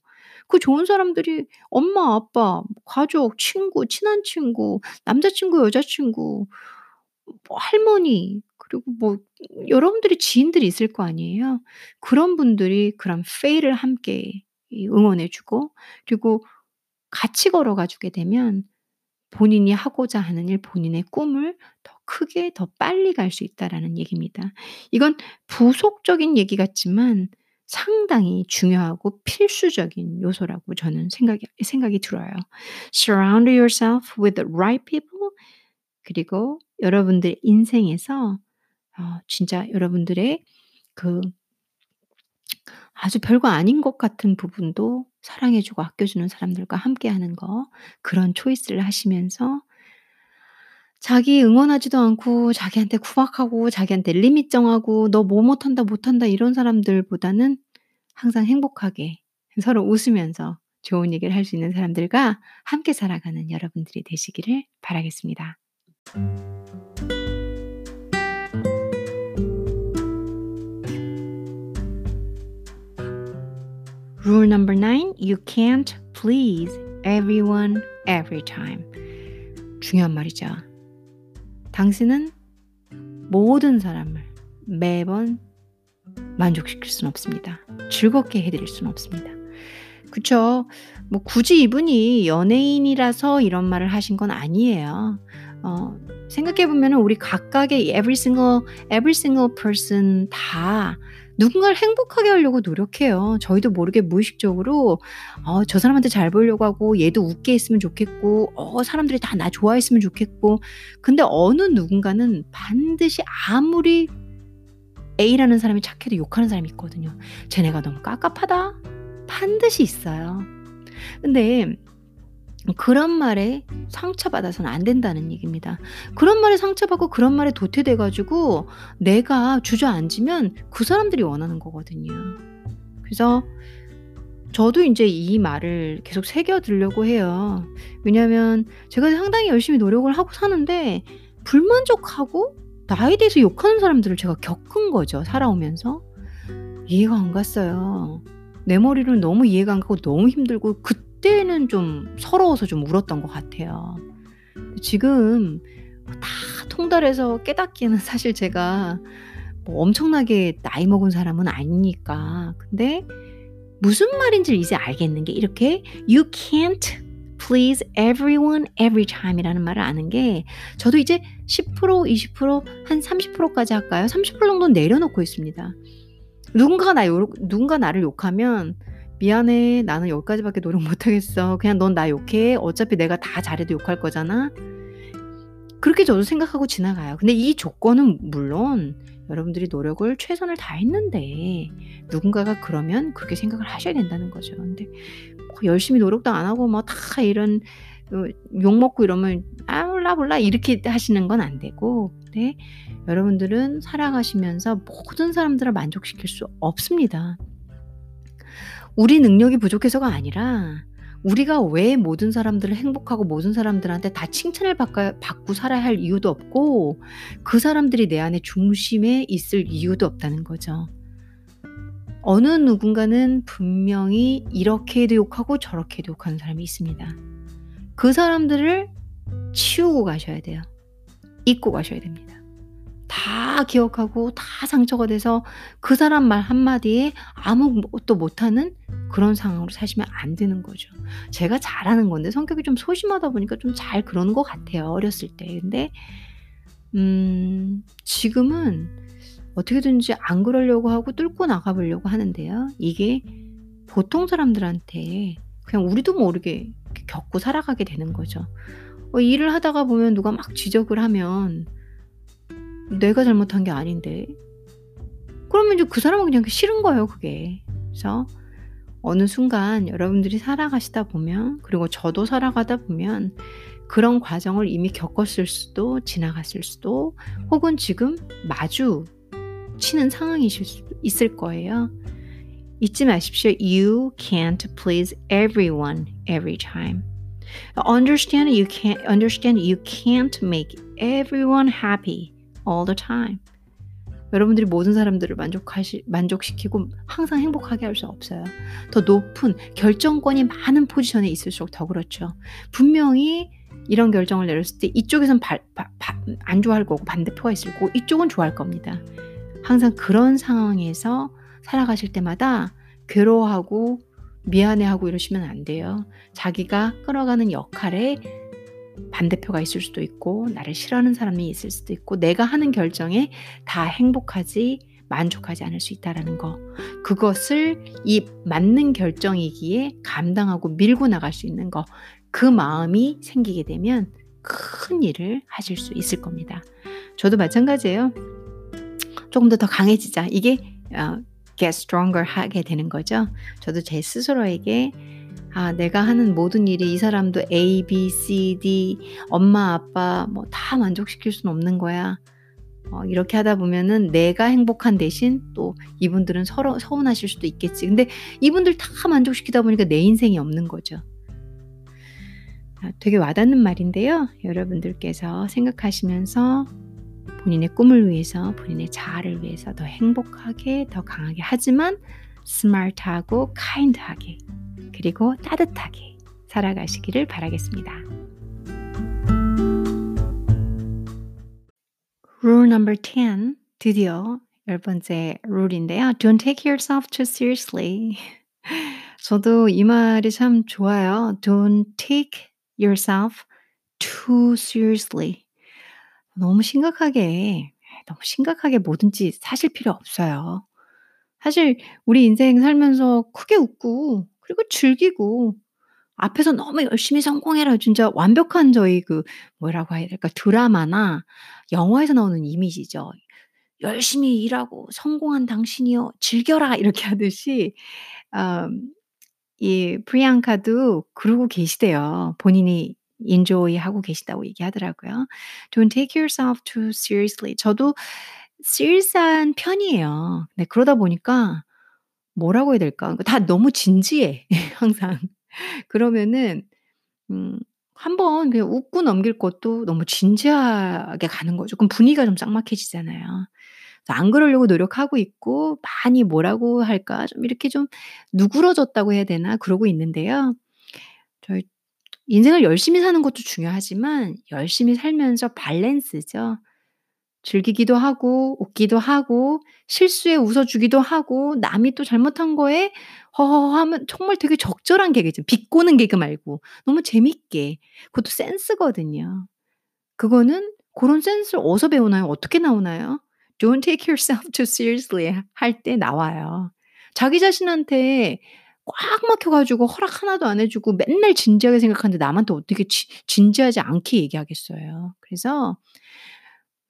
그 좋은 사람들이 엄마, 아빠, 가족, 친구, 친한 친구, 남자친구, 여자친구, 뭐 할머니 그리고 뭐 여러분들이 지인들이 있을 거 아니에요. 그런 분들이 그런 fail을 함께 응원해 주고 그리고 같이 걸어가 주게 되면 본인이 하고자 하는 일, 본인의 꿈을 더 크게 더 빨리 갈 수 있다라는 얘기입니다. 이건 부속적인 얘기 같지만 상당히 중요하고 필수적인 요소라고 저는 생각이 생각이 들어요. Surround yourself with the right people. 그리고 여러분들 인생에서 어 진짜 여러분들의 그 아주 별거 아닌 것 같은 부분도 사랑해 주고 아껴 주는 사람들과 함께하는 거 그런 초이스를 하시면서 자기 응원하지도 않고 자기한테 구박하고 자기한테 리밋 정하고 "너 뭐 못한다, 못한다." 이런 사람들보다는 항상 행복하게 서로 웃으면서 좋은 얘기를 할 수 있는 사람들과 함께 살아가는 여러분들이 되시기를 바라겠습니다. Rule number nine, you can't please everyone every time. 중요한 말이죠. 당신은 모든 사람을 매번 만족시킬 수는 없습니다. 즐겁게 해드릴 수는 없습니다. 그쵸. 뭐 굳이 이분이 연예인이라서 이런 말을 하신 건 아니에요. 어, 생각해 보면 우리 각각의 every single every single person 다 누군가를 행복하게 하려고 노력해요. 저희도 모르게 무의식적으로 어, 저 사람한테 잘 보이려고 하고 얘도 웃게 했으면 좋겠고 어, 사람들이 다 나 좋아했으면 좋겠고 근데 어느 누군가는 반드시 아무리 A라는 사람이 착해도 욕하는 사람이 있거든요. 쟤네가 너무 깝깝하다. 반드시 있어요. 근데 그런 말에 상처받아서는 안 된다는 얘기입니다. 그런 말에 상처받고 그런 말에 도태돼 가지고 내가 주저앉으면 그 사람들이 원하는 거거든요. 그래서 저도 인제 이 말을 계속 새겨 두려고 해요. 왜냐하면 제가 상당히 열심히 노력을 하고 사는데 불만족하고 나에 대해서 욕하는 사람들을 제가 겪은 거죠, 살아오면서. 이해가 안 갔어요. 내 머리로는 너무 이해가 안 가고 너무 힘들고 그 때는 좀 서러워서 좀 울었던 것 같아요. 지금 다 통달해서 깨닫기에는 사실 제가 뭐 엄청나게 나이 먹은 사람은 아니니까. 근데 무슨 말인지를 이제 알겠는 게 이렇게 "You can't please everyone every time이라는 말을 아는 게 저도 이제 10% 20%한 30%까지 할까요? 30% 정도는 내려놓고 있습니다. 누군가가 나요 누군가 나를 욕하면 " 미안해. 나는 여기까지밖에 노력 못 하겠어. 그냥 넌 나 욕해. 어차피 내가 다 잘해도 욕할 거잖아." 그렇게 저도 생각하고 지나가요. 근데 이 조건은 물론 여러분들이 노력을 최선을 다했는데 누군가가 그러면 그렇게 생각을 하셔야 된다는 거죠. 근데 뭐 열심히 노력도 안 하고 뭐 다 이런 어 욕먹고 이러면 "아 몰라, 몰라." 이렇게 하시는 건 안 되고 네 여러분들은 살아가시면서 모든 사람들을 만족시킬 수 없습니다. 우리 능력이 부족해서가 아니라 우리가 왜 모든 사람들을 행복하고 모든 사람들한테 다 칭찬을 받가 받고 살아야 할 이유도 없고 그 사람들이 내 안에 중심에 있을 이유도 없다는 거죠. 어느 누군가는 분명히 이렇게도 욕하고 저렇게도 욕하는 사람이 있습니다. 그 사람들을 치우고 가셔야 돼요. 잊고 가셔야 됩니다. 다 기억하고 다 상처가 돼서 그 사람 말 한마디에 아무것도 못하는 그런 상황으로 사시면 안 되는 거죠. 제가 잘하는 건데 성격이 좀 소심하다 보니까 좀 잘 그러는 것 같아요, 어렸을 때. 근데 음 지금은 어떻게든지 안 그러려고 하고 뚫고 나가 보려고 하는데요. 이게 보통 사람들한테 그냥 우리도 모르게 겪고 살아가게 되는 거죠. 어 일을 하다가 보면 누가 막 지적을 하면 내가 잘못한 게 아닌데. 그러면 이제 그 사람은 그냥 싫은 거예요, 그게. 그래서 어느 순간 여러분들이 살아가시다 보면 그리고 저도 살아가다 보면 그런 과정을 이미 겪었을 수도 지나갔을 수도 혹은 지금 마주 치는 상황이실 수도 있을 거예요. 잊지 마십시오. You can't please everyone every time. Understand you can't understand you can't make everyone happy all the time. 여러분들이 모든 사람들을 만족하시, 만족시키고 항상 행복하게 할 수 없어요. 더 높은 결정권이 많은 포지션에 있을수록 더 그렇죠. 분명히 이런 결정을 내렸을 때 이쪽에선 바, 바, 바, 안 좋아할 거고 반대표가 있을 거고 이쪽은 좋아할 겁니다. 항상 그런 상황에서 살아가실 때마다 괴로워하고 미안해하고 이러시면 안 돼요. 자기가 끌어가는 역할에 반대표가 있을 수도 있고 나를 싫어하는 사람이 있을 수도 있고 내가 하는 결정에 다 행복하지 만족하지 않을 수 있다라는 거. 그것을 이 맞는 결정이기에 감당하고 밀고 나갈 수 있는 거. 그 마음이 생기게 되면 큰 일을 하실 수 있을 겁니다. 저도 마찬가지예요. 조금 더 더 강해지자. 이게 어, get stronger 하게 되는 거죠. 저도 제 스스로에게 아, 내가 하는 모든 일이 이 사람도 A, B, C, D, 엄마, 아빠 뭐 다 만족시킬 수는 없는 거야. 어, 이렇게 하다 보면은 내가 행복한 대신 또 이분들은 서로 서운하실 수도 있겠지. 근데 이분들 다 만족시키다 보니까 내 인생이 없는 거죠. 아, 되게 와닿는 말인데요. 여러분들께서 생각하시면서 본인의 꿈을 위해서, 본인의 자아를 위해서 더 행복하게, 더 강하게 하지만 스마트하고 카인드하게 그리고 따뜻하게 살아가시기를 바라겠습니다. Rule number 10. 드디어 열 번째 룰인데요. Don't take yourself too seriously. 저도 이 말이 참 좋아요. Don't take yourself too seriously. 너무 심각하게, 너무 심각하게 뭐든지 사실 필요 없어요. 사실 우리 인생 살면서 크게 웃고 그리고 즐기고 앞에서 너무 열심히 성공해라 진짜 완벽한 저희 그 뭐라고 해야 될까 드라마나 영화에서 나오는 이미지죠. 열심히 일하고 성공한 당신이요 즐겨라 이렇게 하듯이 음, 이 프리앙카도 그러고 계시대요. 본인이 enjoy 하고 계시다고 얘기하더라고요. Don't take yourself too seriously. 저도 serious한 편이에요. 네, 그러다 보니까 뭐라고 해야 될까? 다 너무 진지해 항상. 그러면은 음 한번 그냥 웃고 넘길 것도 너무 진지하게 가는 거죠. 그럼 분위기가 좀 삭막해지잖아요. 안 그러려고 노력하고 있고 많이 뭐라고 할까 좀 이렇게 좀 누그러졌다고 해야 되나 그러고 있는데요. 저희 인생을 열심히 사는 것도 중요하지만 열심히 살면서 밸런스죠. 즐기기도 하고 웃기도 하고 실수에 웃어 주기도 하고 남이 또 잘못한 거에 허허허 하면 정말 되게 적절한 개그죠. 비꼬는 개그 말고 너무 재밌게. 그것도 센스거든요. 그거는 고런 센스를 어디서 배우나요? 어떻게 나오나요? "Don't take yourself too seriously." 할 때 나와요. 자기 자신한테 꽉 막혀 가지고 허락 하나도 안 해 주고 맨날 진지하게 생각하는데 남한테 어떻게 지 진지하지 않게 얘기하겠어요. 그래서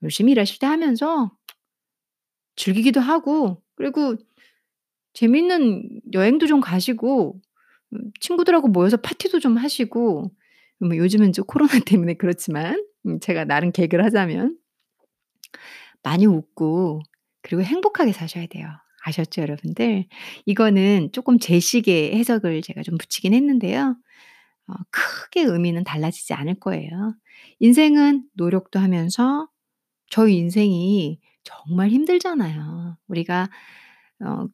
열심히 일하실 때 하면서 즐기기도 하고 그리고 재밌는 여행도 좀 가시고 음 친구들하고 모여서 파티도 좀 하시고 뭐 요즘은 이제 코로나 때문에 그렇지만 음 제가 나름 개그를 하자면 많이 웃고 그리고 행복하게 사셔야 돼요. 아셨죠, 여러분들? 이거는 쪼끔 제 식의 해석을 제가 좀 붙이긴 했는데요. 어 크게 의미는 달라지지 않을 거예요. 인생은 노력도 하면서 저희 인생이 정말 힘들잖아요. 우리가 어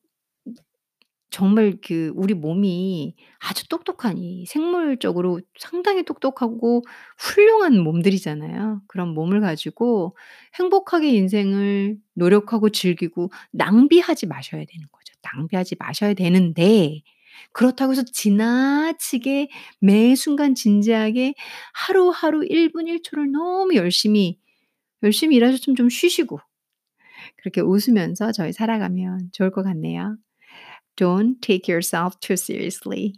정말 그 우리 몸이 아주 똑똑한 이 생물적으로 상당히 똑똑하고 훌륭한 몸들이잖아요. 그런 몸을 가지고 행복하게 인생을 노력하고 즐기고 낭비하지 마셔야 되는 거죠. 낭비하지 마셔야 되는데 그렇다고 해서 지나치게 매 순간 진지하게 하루하루 1분 1 초를 너무 열심히 열심히 일하셨으면 좀 쉬시고 그렇게 웃으면서 저희 살아가면 좋을 것 같네요. Don't take yourself too seriously.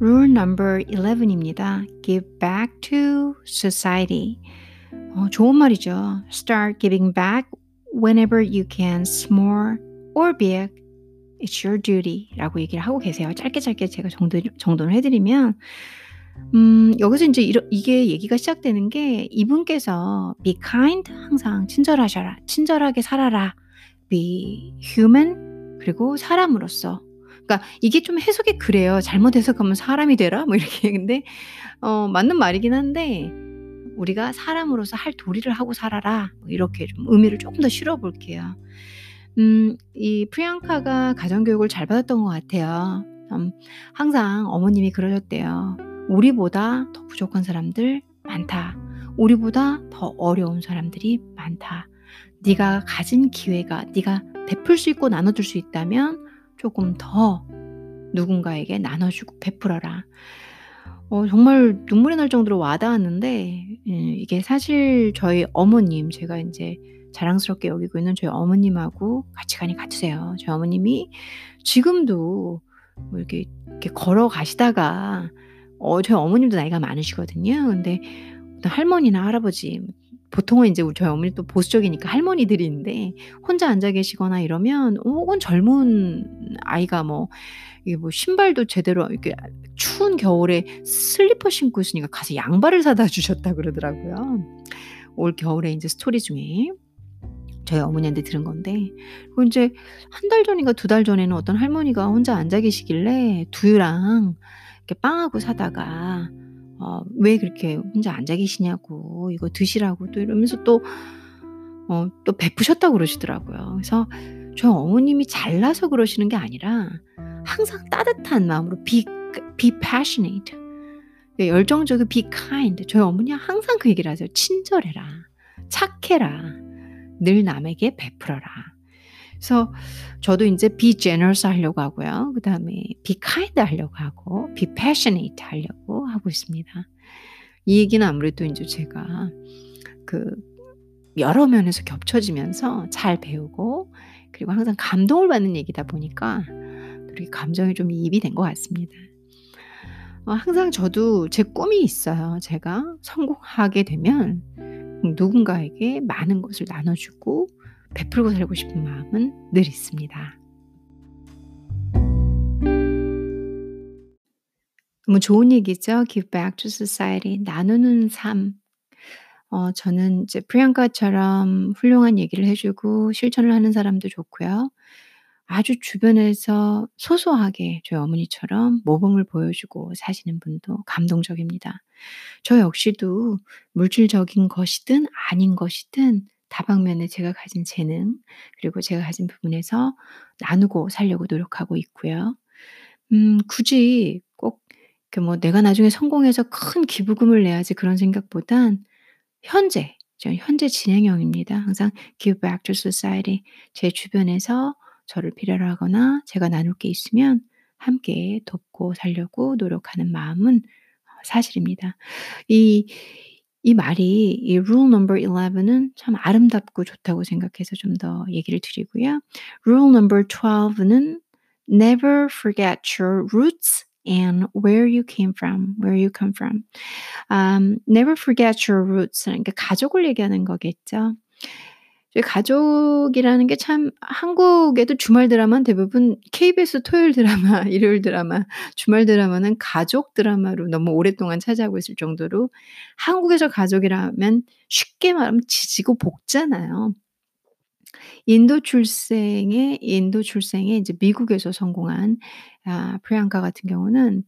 Rule number 11입니다. Give back to society. 어, 좋은 말이죠. Start giving back whenever you can, small or big. It's your duty. 라고 얘기를 하고 계세요. 짧게 짧게 제가 정도, 정돈을 해드리면, 음 여기서 인제 이러 이게 얘기가 시작되는 게 이분께서 "Be kind." 항상 친절하셔라. 친절하게 살아라. "Be human." 그리고 사람으로서. 그러니까 이게 좀 해석이 그래요. 잘못 해석하면 "사람이 되라." 뭐 이렇게. 근데 어 맞는 말이긴 한데 우리가 "사람으로서 할 도리를 하고 살아라." 뭐 이렇게 좀 의미를 쪼끔 더 실어 볼게요. 음 이 프리앙카가 가정 교육을 잘 받았던 것 같아요. 음 항상 어머님이 그러셨대요. 우리보다 더 부족한 사람들 많다. 우리보다 더 어려운 사람들이 많다. 네가 가진 기회가 네가 베풀 수 있고 나눠줄 수 있다면 조금 더 누군가에게 나눠주고 베풀어라. 어 정말 눈물이 날 정도로 와닿았는데 예 이게 사실 저희 어머님 제가 인제 자랑스럽게 여기고 있는 저희 어머님하고 가치관이 같으세요. 저희 어머님이 지금도 뭐 이렇게, 이렇게 걸어가시다가 어 저희 어머님도 나이가 많으시거든요. 근데 어떤 할머니나 할아버지 보통은 우리 저희 어머니 또 보수적이니까 할머니들인데 혼자 앉아 계시거나 이러면 혹은 젊은 아이가 뭐 이게 뭐 신발도 제대로 이렇게 추운 겨울에 슬리퍼 신고 있으니까 가서 양말을 사다 주셨다 그러더라고요. 올 겨울에 인제 스토리 중에 저희 어머니한테 들은 건데 그 인제 1달 전인가 2달 전에는 어떤 할머니가 혼자 앉아 계시길래 두유랑 이렇게 빵하고 사다가 어 "왜 그렇게 혼자 앉아 계시냐."고 "이거 드시라."고 또 이러면서 또 어 또 베푸셨다고 그러시더라고요. 그래서 저희 어머님이 잘나서 그러시는 게 아니라 항상 따뜻한 마음으로 be be passionate 예 열정적이고 be kind 저희 어머니가 항상 그 얘기를 하세요. "친절해라. 착해라. 늘 남에게 베풀어라." 그래서 저도 인제 be generous 하려고 하고요. 그 다음에 be kind 하려고 하고 be passionate 하려고 하고 있습니다. 이 얘기는 아무래도 인제 제가 그 여러 면에서 겹쳐지면서 잘 배우고 그리고 항상 감동을 받는 얘기다 보니까 이렇게 감정이 좀 이입이 된 것 같습니다. 어 항상 저도 제 꿈이 있어요. 제가 성공하게 되면 누군가에게 많은 것을 나눠 주고 베풀고 살고 싶은 마음은 늘 있습니다. 너무 좋은 얘기죠. give back to society 나누는 삶. 어 저는 이제 프리앙카처럼 훌륭한 얘기를 해 주고 실천을 하는 사람도 좋고요. 아주 주변에서 소소하게 저희 어머니처럼 모범을 보여주고 사시는 분도 감동적입니다. 저 역시도 물질적인 것이든 아닌 것이든 다방면에 제가 가진 재능 그리고 제가 가진 부분에서 나누고 살려고 노력하고 있고요. 음 굳이 꼭그뭐 '내가 나중에 성공해서 큰 기부금을 내야지.' 그런 생각보단 현재, 현재 진행형입니다. 항상 give back to society 제 주변에서 저를 필요로 하거나 제가 나눌 게 있으면 함께 돕고 살려고 노력하는 마음은 어 사실입니다. 이 이 말이 이 rule number 11은 참 아름답고 좋다고 생각해서 좀 더 얘기를 드리고요. rule number 12는 never forget your roots and where you came from, where you come from. um, never forget your roots. 그러니까 가족을 얘기하는 거겠죠. 가족이라는 게 참 한국에도 주말 드라마는 대부분 KBS 토요일 드라마, 일요일 드라마, 주말 드라마는 가족 드라마로 너무 오랫동안 차지하고 있을 정도로 한국에서 가족이라면 쉽게 말하면 지지고 볶잖아요. 인도 출생의 인도 출생의 이제 미국에서 성공한 아 프리앙카 같은 경우는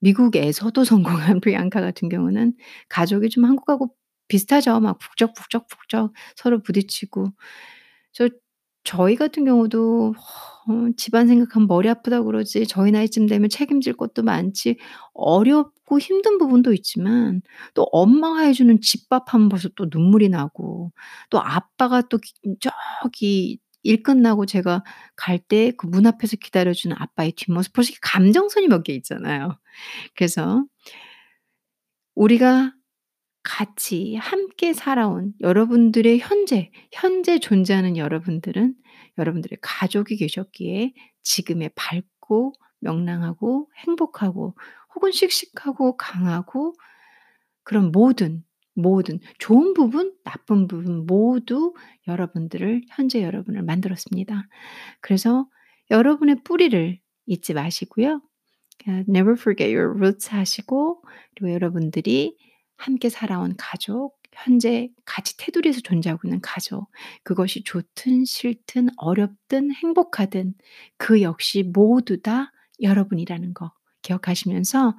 미국에서도 성공한 프리앙카 같은 경우는 가족이 좀 한국하고 비슷하죠. 막 북적북적북적 서로 부딪히고. 저 저희 같은 경우도 어 집안 생각하면 머리 아프다고 그러지 저희 나이쯤 되면 책임질 것도 많지 어렵고 힘든 부분도 있지만 또 엄마가 해 주는 집밥 하면 벌써 또 눈물이 나고 또 아빠가 또 기 저기 일 끝나고 제가 갈 때 그 문 앞에서 기다려 주는 아빠의 뒷모습 벌써 감정선이 몇 개 있잖아요. 그래서 우리가 같이 함께 살아온 여러분들의 현재, 현재 존재하는 여러분들은 여러분들의 가족이 계셨기에 지금의 밝고 명랑하고 행복하고 혹은 씩씩하고 강하고 그런 모든, 모든 좋은 부분, 나쁜 부분 모두 여러분들을 현재 여러분을 만들었습니다. 그래서 여러분의 뿌리를 잊지 마시고요. 그냥 never forget your roots 하시고 그리고 여러분들이 함께 살아온 가족, 현재 같이 테두리에서 존재하고 있는 가족, 그것이 좋든 싫든 어렵든 행복하든 그 역시 모두 다 여러분이라는 거 기억하시면서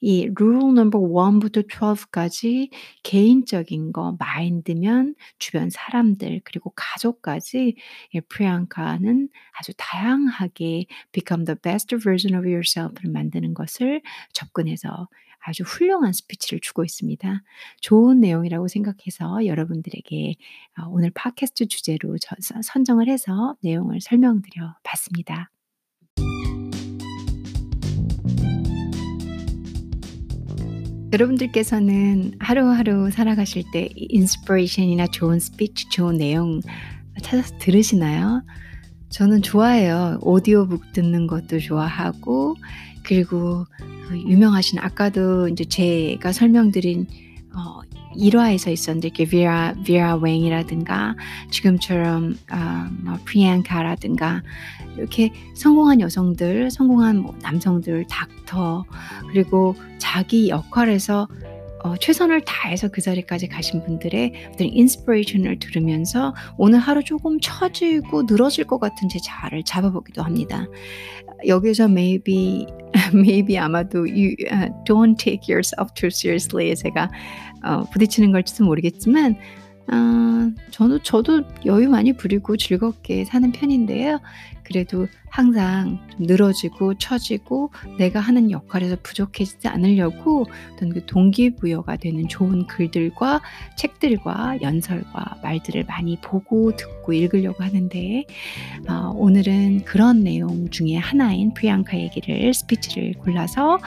이 rule number 1 부터 12 까지 개인적인 거 마인드면 주변 사람들 그리고 가족까지 이 프리앙카는 아주 다양하게 become the best version of yourself를 만드는 것을 접근해서 아주 훌륭한 스피치를 주고 있습니다. 좋은 내용이라고 생각해서 여러분들에게 어 오늘 팟캐스트 주제로 선정을 해서 내용을 설명드려 봤습니다. 여러분들께서는 하루하루 살아가실 때 inspiration이나 좋은 스피치, 좋은 내용 찾아서 들으시나요? 저는 좋아해요. 오디오북 듣는 것도 좋아하고 그리고 그 유명하신 아까도 인제 제가 설명드린 어 일화에서 있었는데 이렇게 비라 비라 웽이라든가 지금처럼 아, 뭐 프리앙카라든가 이렇게 성공한 여성들, 성공한 뭐 남성들, 닥터 그리고 자기 역할에서 어, 최선을 다해서 그 자리까지 가신 분들의 어떤 inspiration을 들으면서 오늘 하루 조금 처지고 늘어질 것 같은 제 자아를 잡아보기도 합니다. 여기서 maybe maybe 아마도 you uh, don't take yourself too seriously 제가 어, 부딪히는 걸지도 모르겠지만 어, 저도 저도 여유 많이 부리고 즐겁게 사는 편인데요. 그래도 항상 좀 늘어지고 처지고 내가 하는 역할에서 부족해지지 않으려고 어떤 그 동기부여가 되는 좋은 글들과 책들과 연설과 말들을 많이 보고 듣고 읽으려고 하는데 어, 오늘은 그런 내용 중에 하나인 프리앙카 얘기를 스피치를 골라서 아,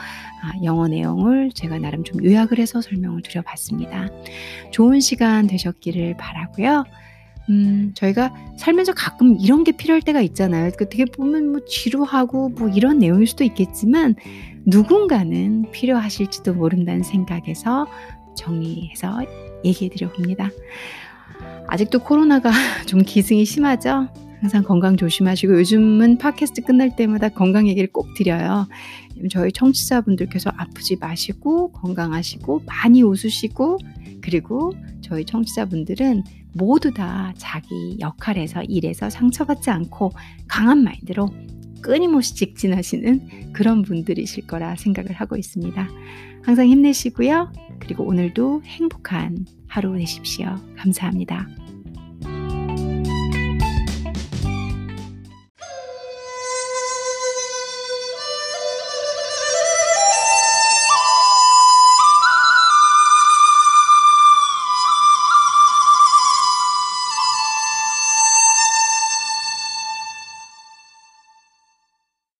영어 내용을 제가 나름 좀 요약을 해서 설명을 드려봤습니다. 좋은 시간 되셨기를 바라고요. 음, 저희가 살면서 가끔 이런 게 필요할 때가 있잖아요. 그 어떻게 보면 뭐 지루하고 뭐 이런 내용일 수도 있겠지만 누군가는 필요하실지도 모른다는 생각에서 정리해서 얘기해 드려 봅니다. 아직도 코로나가 좀 기승이 심하죠? 항상 건강 조심하시고 요즘은 팟캐스트 끝날 때마다 건강 얘기를 꼭 드려요. 저희 청취자분들께서 아프지 마시고 건강하시고 많이 웃으시고 그리고 저희 청취자분들은 모두 다 자기 역할에서 일에서 상처받지 않고 강한 마인드로 끊임없이 직진하시는 그런 분들이실 거라 생각을 하고 있습니다. 항상 힘내시고요. 그리고 오늘도 행복한 하루 되십시오. 감사합니다.